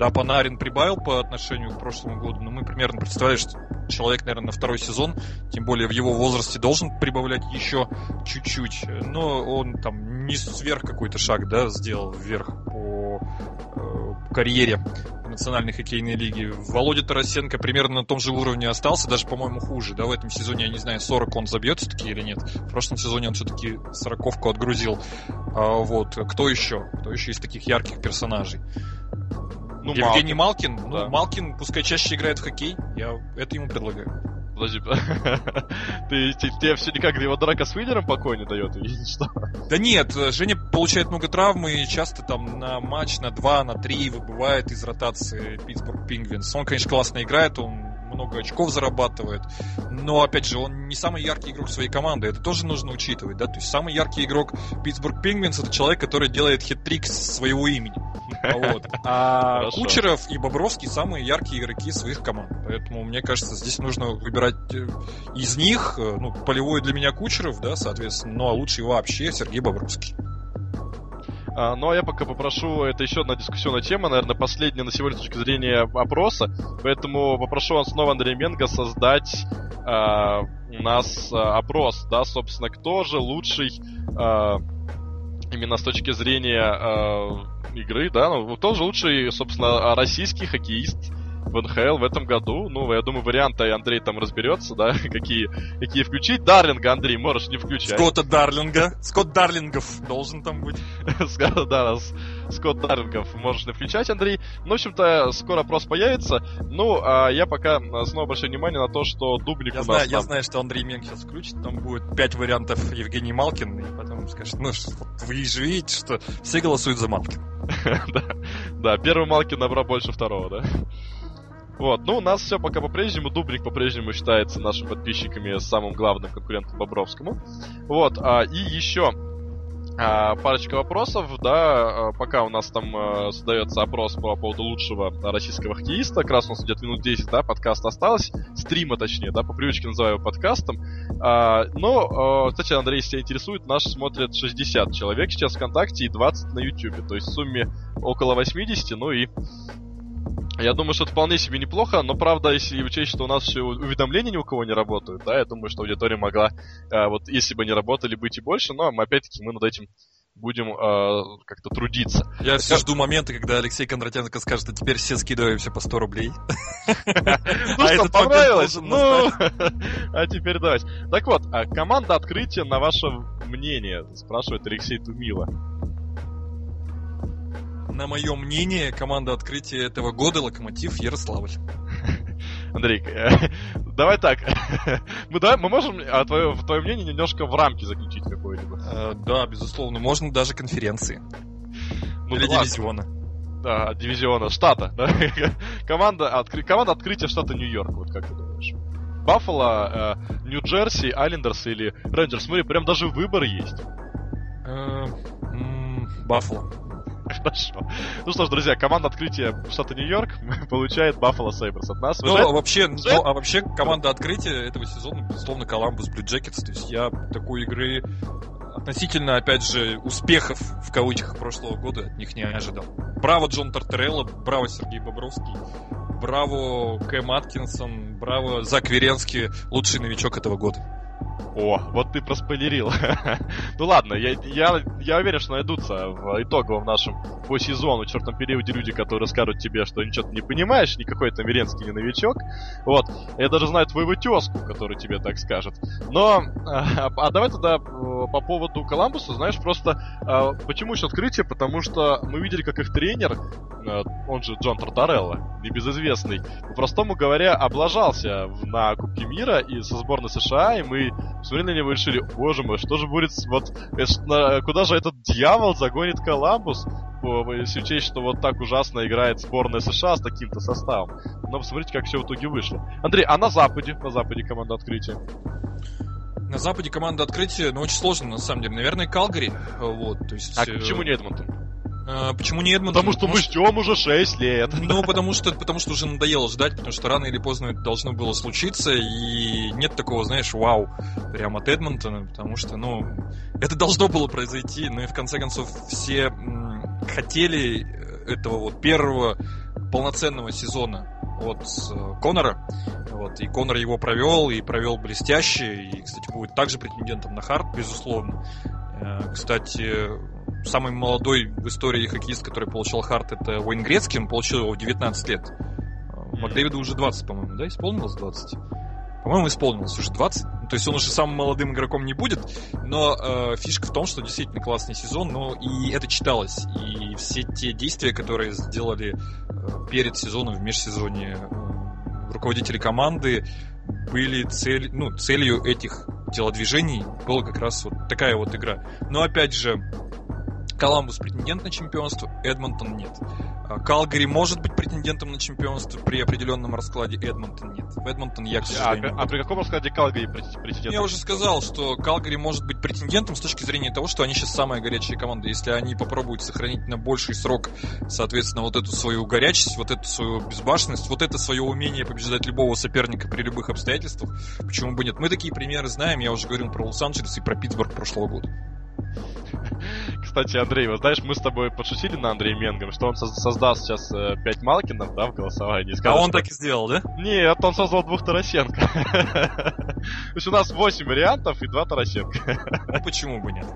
Speaker 2: Да, Панарин прибавил по отношению к прошлому году, но мы примерно представляем, что человек, наверное, на второй сезон, тем более в его возрасте, должен прибавлять еще чуть-чуть. Но он там не сверх какой-то шаг, да, сделал вверх по э, карьере национальной хоккейной лиги. Володя Тарасенко примерно на том же уровне остался, даже, по-моему, хуже. Да, в этом сезоне, я не знаю, 40 он забьет все-таки или нет. В прошлом сезоне он все-таки сороковку отгрузил. А, вот. Кто еще? Кто еще из таких ярких персонажей? Ну, Евгений Малкин. Малкин. Да. Ну, Малкин пускай чаще играет в хоккей. Я это ему предлагаю.
Speaker 1: Подожди, ты, ты, тебе все никак его драка с Виллером покой не дает, или что?
Speaker 2: Да нет, Женя получает много травм и часто там на матч, на два, на три выбывает из ротации Питтсбург Пингвинс. Он, конечно, классно играет, он много очков зарабатывает. Но, опять же, он не самый яркий игрок своей команды. Это тоже нужно учитывать, да? То есть самый яркий игрок Питтсбург Пингвинс это человек, который делает хит-трик своего имени. Вот. А Кучеров и Бобровский самые яркие игроки своих команд. Поэтому, мне кажется, здесь нужно выбирать э, из них, э, ну, полевой для меня Кучеров, да, соответственно, ну, а лучший вообще Сергей Бобровский.
Speaker 1: А, ну а я пока попрошу, это еще одна дискуссионная тема, наверное, последняя на сегодня с точки зрения опроса, поэтому попрошу снова, Андрей Менго, создать а, у нас а, опрос, да, собственно, кто же лучший а, именно с точки зрения э, игры, да, ну, кто же лучший, собственно, российский хоккеист в НХЛ в этом году. Ну, я думаю, варианты Андрей там разберется, да, какие, какие включить. Дарлинга, Андрей, можешь не включать.
Speaker 2: Скотта Дарлинга. Скотт Дарлингов должен там быть.
Speaker 1: Да, Скотт Дарлингов можешь не включать, Андрей. Ну, в общем-то, скоро опрос появится. Ну, а я пока снова большое внимание на то, что Дубник
Speaker 2: я
Speaker 1: у
Speaker 2: знаю,
Speaker 1: нас...
Speaker 2: Я там... знаю, что Андрей Менг сейчас включит, там будет пять вариантов Евгений Малкин, и потом скажет, ну, вы же видите, что все голосуют за Малкин.
Speaker 1: да, да, первый Малкин набрал больше второго, да. Вот, ну, у нас все пока по-прежнему. Дубник по-прежнему считается нашими подписчиками самым главным конкурентом Бобровскому. Вот, а, и еще а, парочка вопросов, да, а, пока у нас там а, задается опрос по поводу лучшего российского хоккеиста, как раз у нас идет минут 10, да, подкаст осталось, стрима точнее, да, по привычке называю его подкастом. А, но, а, кстати, Андрей, если интересует, наш смотрят 60 человек сейчас ВКонтакте и 20 на Ютубе, то есть в сумме около 80, ну и я думаю, что это вполне себе неплохо, но правда, если учесть, что у нас все уведомления ни у кого не работают, да, я думаю, что аудитория могла, э, вот если бы не работали, быть и больше, но опять-таки мы над этим будем э, как-то трудиться.
Speaker 2: Я все жду момента, когда Алексей Кондратенко скажет, а теперь все скидываемся по 100 рублей.
Speaker 1: Ну что, понравилось? Ну, а теперь давайте. Так вот, а команда открытия, на ваше мнение, спрашивает Алексей Тумила
Speaker 2: на мое мнение, команда открытия этого года Локомотив Ярославль.
Speaker 1: Андрей, давай так. мы, давай, мы можем а, твое, твое мнение немножко в рамки заключить какое-либо?
Speaker 2: Э, да, безусловно. Можно даже конференции. Ну, Или да дивизиона.
Speaker 1: Да, дивизиона штата. Да? команда, откры... команда открытия штата Нью-Йорк, вот как ты думаешь? Баффало, э, Нью-Джерси, Айлендерс или Рейнджерс? Смотри, прям даже выбор есть.
Speaker 2: Э, Баффало.
Speaker 1: Хорошо. Ну что ж, друзья, команда открытия штата Нью-Йорк получает Баффало Сейберс от нас.
Speaker 2: Ну, а вообще, ну, а вообще команда открытия этого сезона, безусловно, Коламбус Блю Джекетс. То есть я такой игры относительно, опять же, успехов в кавычках прошлого года от них не ожидал. Браво Джон Торторелла, браво Сергей Бобровский, браво Кэм Аткинсон, браво Зак Веренский, лучший новичок этого года.
Speaker 1: О, вот ты проспойлерил. ну ладно, я, я, я уверен, что найдутся в итоговом нашем по сезону четвертом периоде люди, которые расскажут тебе, что ничего ты не понимаешь, никакой там Веренский не новичок. Вот. Я даже знаю твоего тезку, который тебе так скажет. Но, а, а давай тогда э, по поводу Коламбуса, знаешь, просто а, почему еще открытие? Потому что мы видели, как их тренер, э, он же Джон Тартарелло, небезызвестный, по-простому говоря, облажался на Кубке мира и со сборной США, и мы Смотрели на него и решили, боже мой, что же будет, вот, куда же этот дьявол загонит Коламбус, если учесть, что вот так ужасно играет сборная США с таким-то составом. Но посмотрите, как все в итоге вышло. Андрей, а на Западе? На Западе команда открытия?
Speaker 2: На Западе команда открытия, ну, очень сложно, на самом деле. Наверное, Калгари. Вот, то есть...
Speaker 1: А почему не Эдмонтон?
Speaker 2: А, почему не Эдмонтон?
Speaker 1: Потому что мы ждем уже 6 лет.
Speaker 2: Ну, потому что, потому что уже надоело ждать, потому что рано или поздно это должно было случиться, и нет такого, знаешь, вау, прям от Эдмонтона, потому что, ну, это должно было произойти, но и в конце концов все хотели этого вот первого полноценного сезона от э, Конора. Вот, и Конор его провел, и провел блестяще, и, кстати, будет также претендентом на хард, безусловно. Э, кстати, самый молодой в истории хоккеист, который получил хард, это Уэйн Грецкий, он получил его в 19 лет. Mm. Макдэвиду уже 20, по-моему, да? Исполнилось 20? По-моему, исполнилось уже 20. То есть он уже самым молодым игроком не будет, но э, фишка в том, что действительно классный сезон, но и это читалось. И все те действия, которые сделали э, перед сезоном, в межсезоне э, руководители команды, были цель, ну, целью этих телодвижений была как раз вот такая вот игра. Но опять же, Коламбус претендент на чемпионство, Эдмонтон нет. А, Калгари может быть претендентом на чемпионство при определенном раскладе, Эдмонтон нет. В Эдмонтон я, к сожалению...
Speaker 1: А, а при каком раскладе Калгари претендент?
Speaker 2: Я уже сказал, что Калгари может быть претендентом с точки зрения того, что они сейчас самая горячая команда. Если они попробуют сохранить на больший срок, соответственно, вот эту свою горячесть, вот эту свою безбашенность, вот это свое умение побеждать любого соперника при любых обстоятельствах, почему бы нет? Мы такие примеры знаем, я уже говорил про Лос-Анджелес и про Питтсбург прошлого года.
Speaker 1: Кстати, Андрей, вот знаешь, мы с тобой подшутили на Андрея Менгом, что он создаст сейчас э, 5 Малкинов, да, в голосовании.
Speaker 2: Скажет, а он что... так и сделал, да?
Speaker 1: Нет, он создал двух Тарасенко. То есть у нас 8 вариантов и 2 Тарасенко.
Speaker 2: Ну почему бы нет?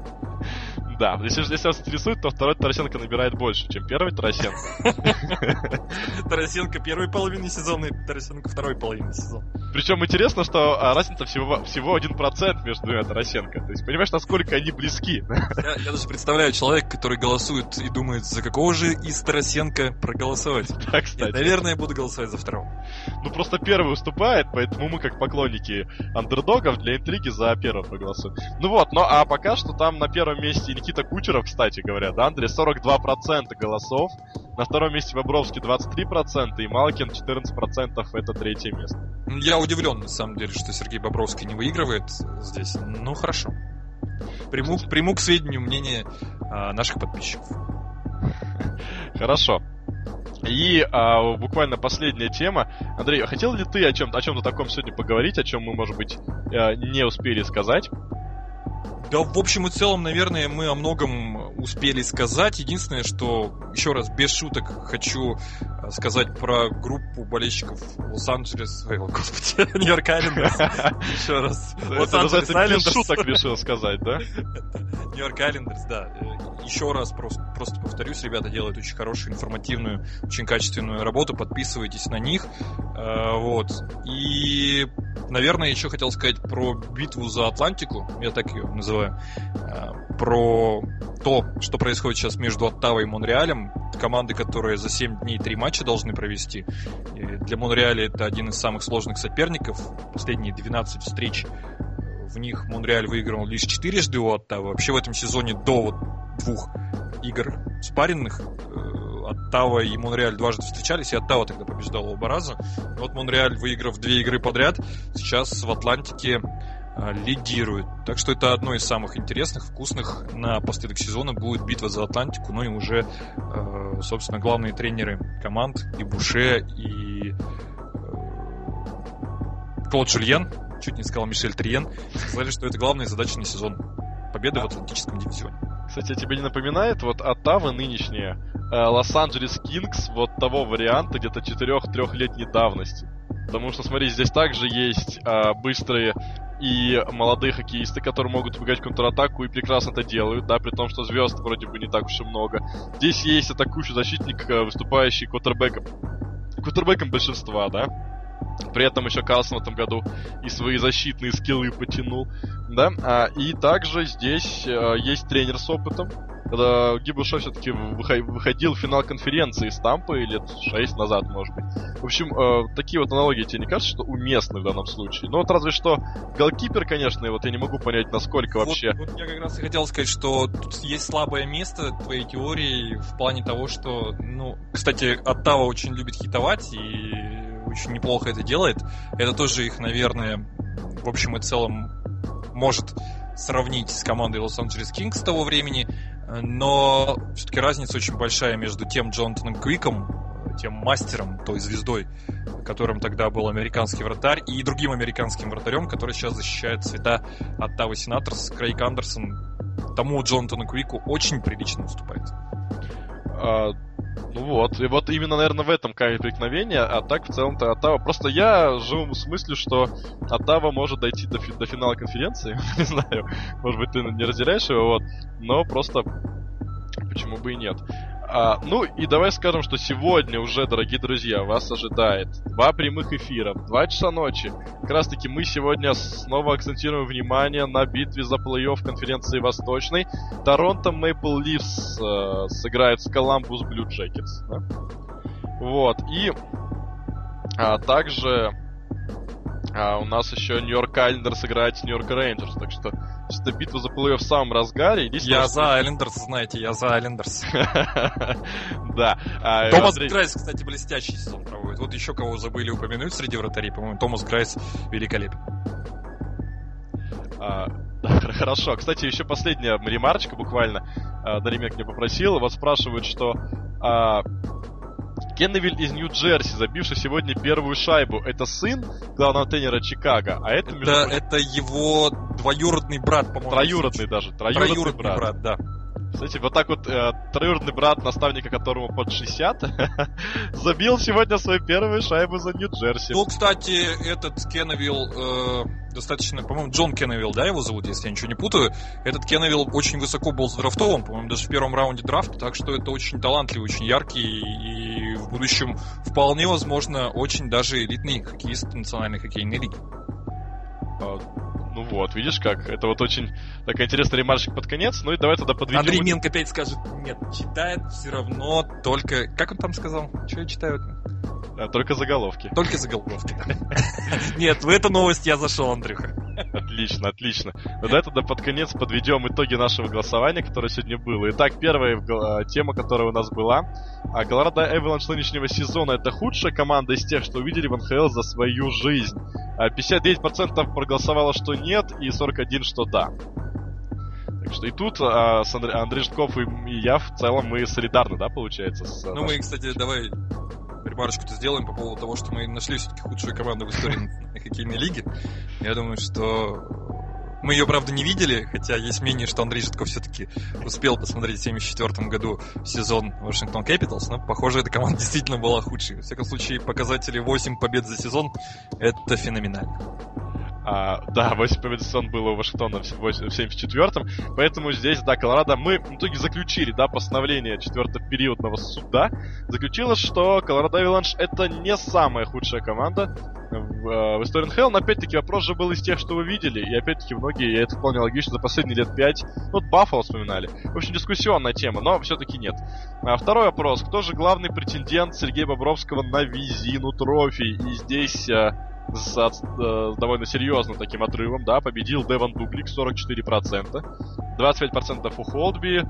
Speaker 1: Да, если, если вас интересует, то второй Тарасенко набирает больше, чем первый Тарасенко.
Speaker 2: Тарасенко первой половины сезона и Тарасенко второй половины сезона.
Speaker 1: Причем интересно, что а, разница всего, всего 1% между двумя Тарасенко. То есть понимаешь, насколько они близки.
Speaker 2: Я, я даже представляю человека, который голосует и думает, за какого же из Тарасенко проголосовать. Да, кстати. Я, наверное, буду голосовать за второго.
Speaker 1: Ну просто первый уступает, поэтому мы как поклонники андердогов для интриги за первого проголосуем. Ну вот, ну а пока что там на первом месте Никита Кучеров, кстати говоря, да, Андрей, 42% голосов. На втором месте Бобровский 23% и Малкин 14% это третье место.
Speaker 2: Я удивлен, на самом деле, что Сергей Бобровский не выигрывает здесь. Ну, хорошо. Приму, приму к сведению мнение а, наших подписчиков.
Speaker 1: Хорошо. И а, буквально последняя тема. Андрей, а хотел ли ты о чем-то о чем-то таком сегодня поговорить, о чем мы, может быть, а, не успели сказать?
Speaker 2: Да, в общем и целом, наверное, мы о многом успели сказать. Единственное, что, еще раз, без шуток, хочу э, сказать про группу болельщиков Лос-Анджелес... Ой, господи, Нью-Йорк Айлендерс. Еще раз.
Speaker 1: Лос-Анджелес Айлендерс. Без шуток решил сказать, да?
Speaker 2: Нью-Йорк Айлендерс, да. Э, еще раз просто, просто повторюсь, ребята делают очень хорошую, информативную, очень качественную работу. Подписывайтесь на них. Э, вот. И, наверное, еще хотел сказать про битву за Атлантику. Я так ее называю э, про то, что происходит сейчас между Оттавой и Монреалем. Команды, которые за 7 дней 3 матча должны провести. И для Монреаля это один из самых сложных соперников. Последние 12 встреч в них Монреаль выиграл лишь четырежды у Оттавы. Вообще в этом сезоне до вот двух игр спаренных э, Оттава и Монреаль дважды встречались, и Оттава тогда побеждала оба раза. Вот Монреаль, выиграв две игры подряд, сейчас в Атлантике Э, лидирует. Так что это одно из самых интересных, вкусных на последок сезона будет битва за Атлантику. Ну и уже, э, собственно, главные тренеры команд и Буше, и Клод Жульен, чуть не сказал Мишель Триен, сказали, что это главная задача на сезон. Победа в Атлантическом дивизионе.
Speaker 1: Кстати, а тебе не напоминает вот Оттава нынешняя Лос-Анджелес Кингс вот того варианта где-то 4-3-летней давности? Потому что, смотри, здесь также есть а, быстрые и молодые хоккеисты, которые могут убегать в контратаку и прекрасно это делают, да, при том, что звезд вроде бы не так уж и много. Здесь есть атакующий защитник, э, выступающий квотербеком. Квотербеком большинства, да. При этом еще Карлсон в этом году и свои защитные скиллы потянул, да. А, и также здесь а, есть тренер с опытом, когда Гибушо все-таки выходил в финал конференции с Тампой лет 6 назад, может быть. В общем, э, такие вот аналогии тебе не кажется, что уместны в данном случае? Ну вот разве что голкипер, конечно, и вот я не могу понять, насколько вот, вообще...
Speaker 2: Вот я как раз и хотел сказать, что тут есть слабое место твоей теории в плане того, что, ну, кстати, Оттава очень любит хитовать и очень неплохо это делает. Это тоже их, наверное, в общем и целом может сравнить с командой Лос-Анджелес Кингс того времени но все-таки разница очень большая между тем Джонатаном Квиком, тем мастером, той звездой, которым тогда был американский вратарь, и другим американским вратарем, который сейчас защищает цвета от Тавы Сенаторс, Крейг Андерсон. Тому Джонатану Квику очень прилично уступает.
Speaker 1: Ну вот, и вот именно, наверное, в этом камень преткновения, а так в целом-то Оттава... Просто я живу с мыслью, что Оттава может дойти до, фи... до финала конференции, не знаю, может быть, ты не разделяешь его, вот, но просто почему бы и нет. А, ну и давай скажем, что сегодня уже, дорогие друзья, вас ожидает два прямых эфира, два часа ночи. Как раз таки мы сегодня снова акцентируем внимание на битве за плей-офф конференции Восточной. Торонто Мейпл Ливс сыграет с Коламбус Блю Джекетс. Вот, и а, также А у нас еще Нью-Йорк Айлендерс играет с Нью-Йорк Рейнджерс, так что эта битва за плей-офф в самом разгаре.
Speaker 2: Я за Айлендерс, знаете, я за Айлендерс.
Speaker 1: Да.
Speaker 2: А, Томас Грайс, кстати, блестящий сезон проводит. Вот еще кого забыли упомянуть среди вратарей, по-моему, Томас Грайс великолепен.
Speaker 1: А, хорошо. Кстати, еще последняя ремарочка буквально. А, Даримек мне попросил. Вот спрашивают, что Кенневиль из Нью-Джерси, забивший сегодня первую шайбу, это сын главного тренера Чикаго, а это...
Speaker 2: Это, это его двоюродный брат, по-моему.
Speaker 1: Троюродный даже, троюродный, троюродный брат. брат, да. Кстати, вот так вот э, троюродный брат наставника, которому под 60, забил сегодня свою первую шайбу за Нью-Джерси.
Speaker 2: Ну, кстати, этот Кенневилл, э, достаточно, по-моему, Джон Кенневилл, да, его зовут, если я ничего не путаю. Этот Кенневилл очень высоко был задрафтован, по-моему, даже в первом раунде драфта, так что это очень талантливый, очень яркий и в будущем вполне возможно очень даже элитный хоккеист национальной хоккейной лиги.
Speaker 1: А, ну вот, видишь как? Это вот очень такая интересная ремарочка под конец. Ну и давай тогда подведем...
Speaker 2: Андрей Минк опять скажет, нет, читает все равно только... Как он там сказал? Что я читаю?
Speaker 1: А, только заголовки.
Speaker 2: Только заголовки. Нет, в эту новость я зашел, Андрюха.
Speaker 1: Отлично, отлично. Ну давай тогда под конец подведем итоги нашего голосования, которое сегодня было. Итак, первая а, тема, которая у нас была. Колорадо Эвеланш нынешнего сезона это худшая команда из тех, что увидели в НХЛ за свою жизнь. 59% проголосовало, что нет, и 41% что да. Так что и тут а, с Андре, Андрей Житков и, и я в целом мы солидарны, да, получается? С,
Speaker 2: ну, мы, кстати, давай ремарочку-то сделаем по поводу того, что мы нашли все-таки худшую команду в истории хоккейной лиги. Я думаю, что мы ее, правда, не видели, хотя есть мнение, что Андрей Житков все-таки успел посмотреть в 1974 году сезон Вашингтон Capitals, но, похоже, эта команда действительно была худшей. Во всяком случае, показатели 8 побед за сезон — это феноменально.
Speaker 1: А, да, 8 побед сезон было у Вашингтона в 74-м, поэтому здесь, да, Колорадо, мы в итоге заключили, да, постановление четвертого периодного суда, заключилось, что Колорадо Авиланш это не самая худшая команда в, э, в истории НХЛ, но опять-таки вопрос же был из тех, что вы видели, и опять-таки многие, и это вполне логично, за последние лет 5, ну, вот Баффало вспоминали. В общем, дискуссионная тема, но все-таки нет. А второй вопрос, кто же главный претендент Сергея Бобровского на визину трофи? И здесь э, с, э, довольно серьезным таким отрывом, да, победил Деван Дублик 44%, 25% у Холдби,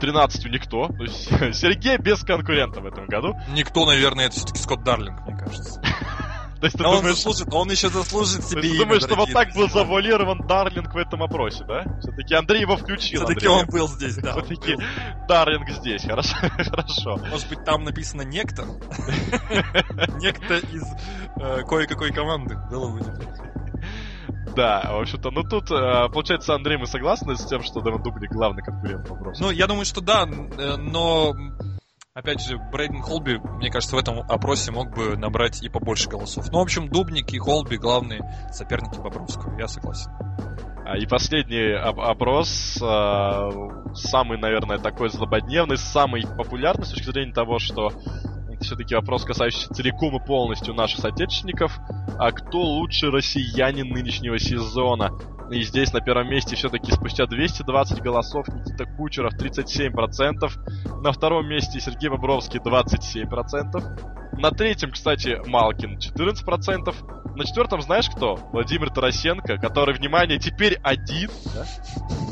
Speaker 1: 13 у никто, то есть Сергей без конкурента в этом году.
Speaker 2: Никто, наверное, это все-таки Скотт Дарлинг, мне кажется. То есть, ты он, думаешь, заслужит, он еще заслужит себе
Speaker 1: Ты думаешь, что вот так был завуалирован Дарлинг в этом опросе, да? Все-таки Андрей его включил.
Speaker 2: Все-таки он был здесь, да.
Speaker 1: Все-таки Дарлинг здесь, хорошо. хорошо.
Speaker 2: Может быть, там написано некто? Некто из э, кое-какой команды. Было бы
Speaker 1: да, в общем-то, ну тут, э, получается, Андрей, мы согласны с тем, что Дэвон Дубник главный конкурент вопроса?
Speaker 2: Ну, я думаю, что да, э, но Опять же, Брейден Холби, мне кажется, в этом опросе мог бы набрать и побольше голосов. Ну, в общем, Дубник и Холби главные соперники Бобровского, я согласен.
Speaker 1: А, и последний опрос, а, самый, наверное, такой злободневный, самый популярный с точки зрения того, что все-таки вопрос, касающийся целиком и полностью наших соотечественников. А кто лучший россиянин нынешнего сезона? И здесь на первом месте все-таки спустя 220 голосов Никита Кучеров 37%. На втором месте Сергей Бобровский 27%. На третьем, кстати, Малкин 14%. На четвертом знаешь кто? Владимир Тарасенко, который, внимание, теперь один. Да?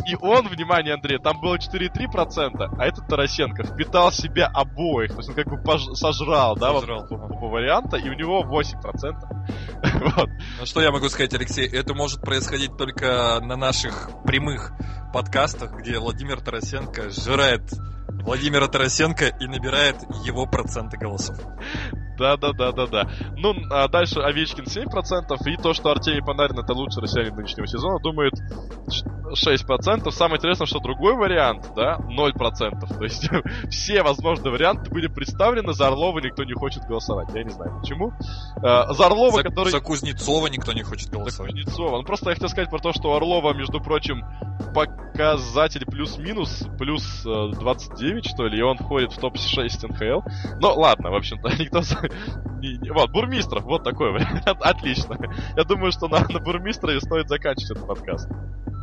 Speaker 1: И он, внимание, Андрей, там было 4,3%, а этот Тарасенко впитал в себя обоих. То есть он как бы пож- сожрал, да, сожрал. Вот, оба варианта, и у него 8%.
Speaker 2: вот. Ну что я могу сказать, Алексей? Это может происходить только на наших прямых подкастах, где Владимир Тарасенко жирает Владимира Тарасенко и набирает его проценты голосов.
Speaker 1: Да-да-да-да-да. Ну, а дальше Овечкин 7%, и то, что Артемий Панарин это лучший россиянин нынешнего сезона, думает 6%. Самое интересное, что другой вариант, да, 0%. То есть все возможные варианты были представлены, за Орлова никто не хочет голосовать. Я не знаю почему.
Speaker 2: А, за Орлова, за, который... За Кузнецова никто не хочет голосовать.
Speaker 1: За Кузнецова. Ну, просто я хотел сказать про то, что у Орлова, между прочим, показатель плюс-минус, плюс 29, э, что ли, и он входит в топ-6 НХЛ. Но ладно, в общем-то, никто вот, Бурмистров, вот такой вариант. Отлично. Я думаю, что на, на Бурмистрове стоит заканчивать этот подкаст.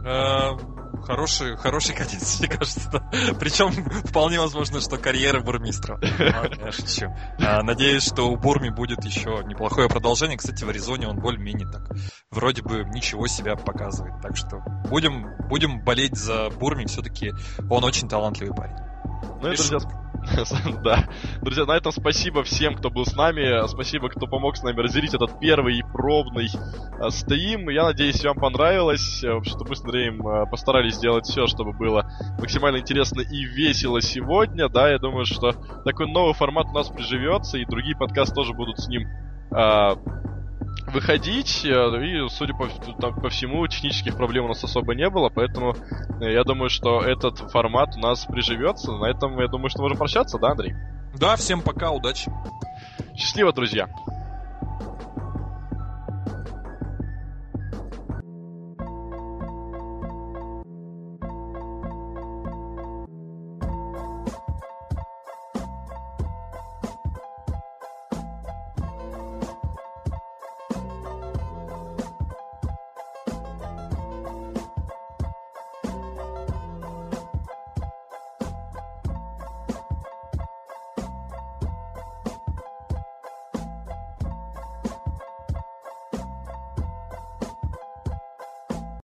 Speaker 2: Э, хороший, хороший конец, мне кажется. Да. Причем вполне возможно, что карьера бурмистра. Я шучу. А, надеюсь, что у Бурми будет еще неплохое продолжение. Кстати, в Аризоне он более-менее так вроде бы ничего себя показывает. Так что будем, будем болеть за Бурми. Все-таки он очень талантливый парень.
Speaker 1: Ну и, друзья, да. Друзья, на этом спасибо всем, кто был с нами. Спасибо, кто помог с нами разделить этот первый пробный э, стрим. Я надеюсь, вам понравилось. В общем-то, мы с Андреем э, постарались сделать все, чтобы было максимально интересно и весело сегодня. Да, я думаю, что такой новый формат у нас приживется, и другие подкасты тоже будут с ним э, выходить, э, и, судя по, там, по всему, технических проблем у нас особо не было, поэтому э, я думаю, что этот формат у нас приживется. На этом, я думаю, что можем прощаться, да, Андрей?
Speaker 2: Да, всем пока, удачи.
Speaker 1: Счастливо, друзья.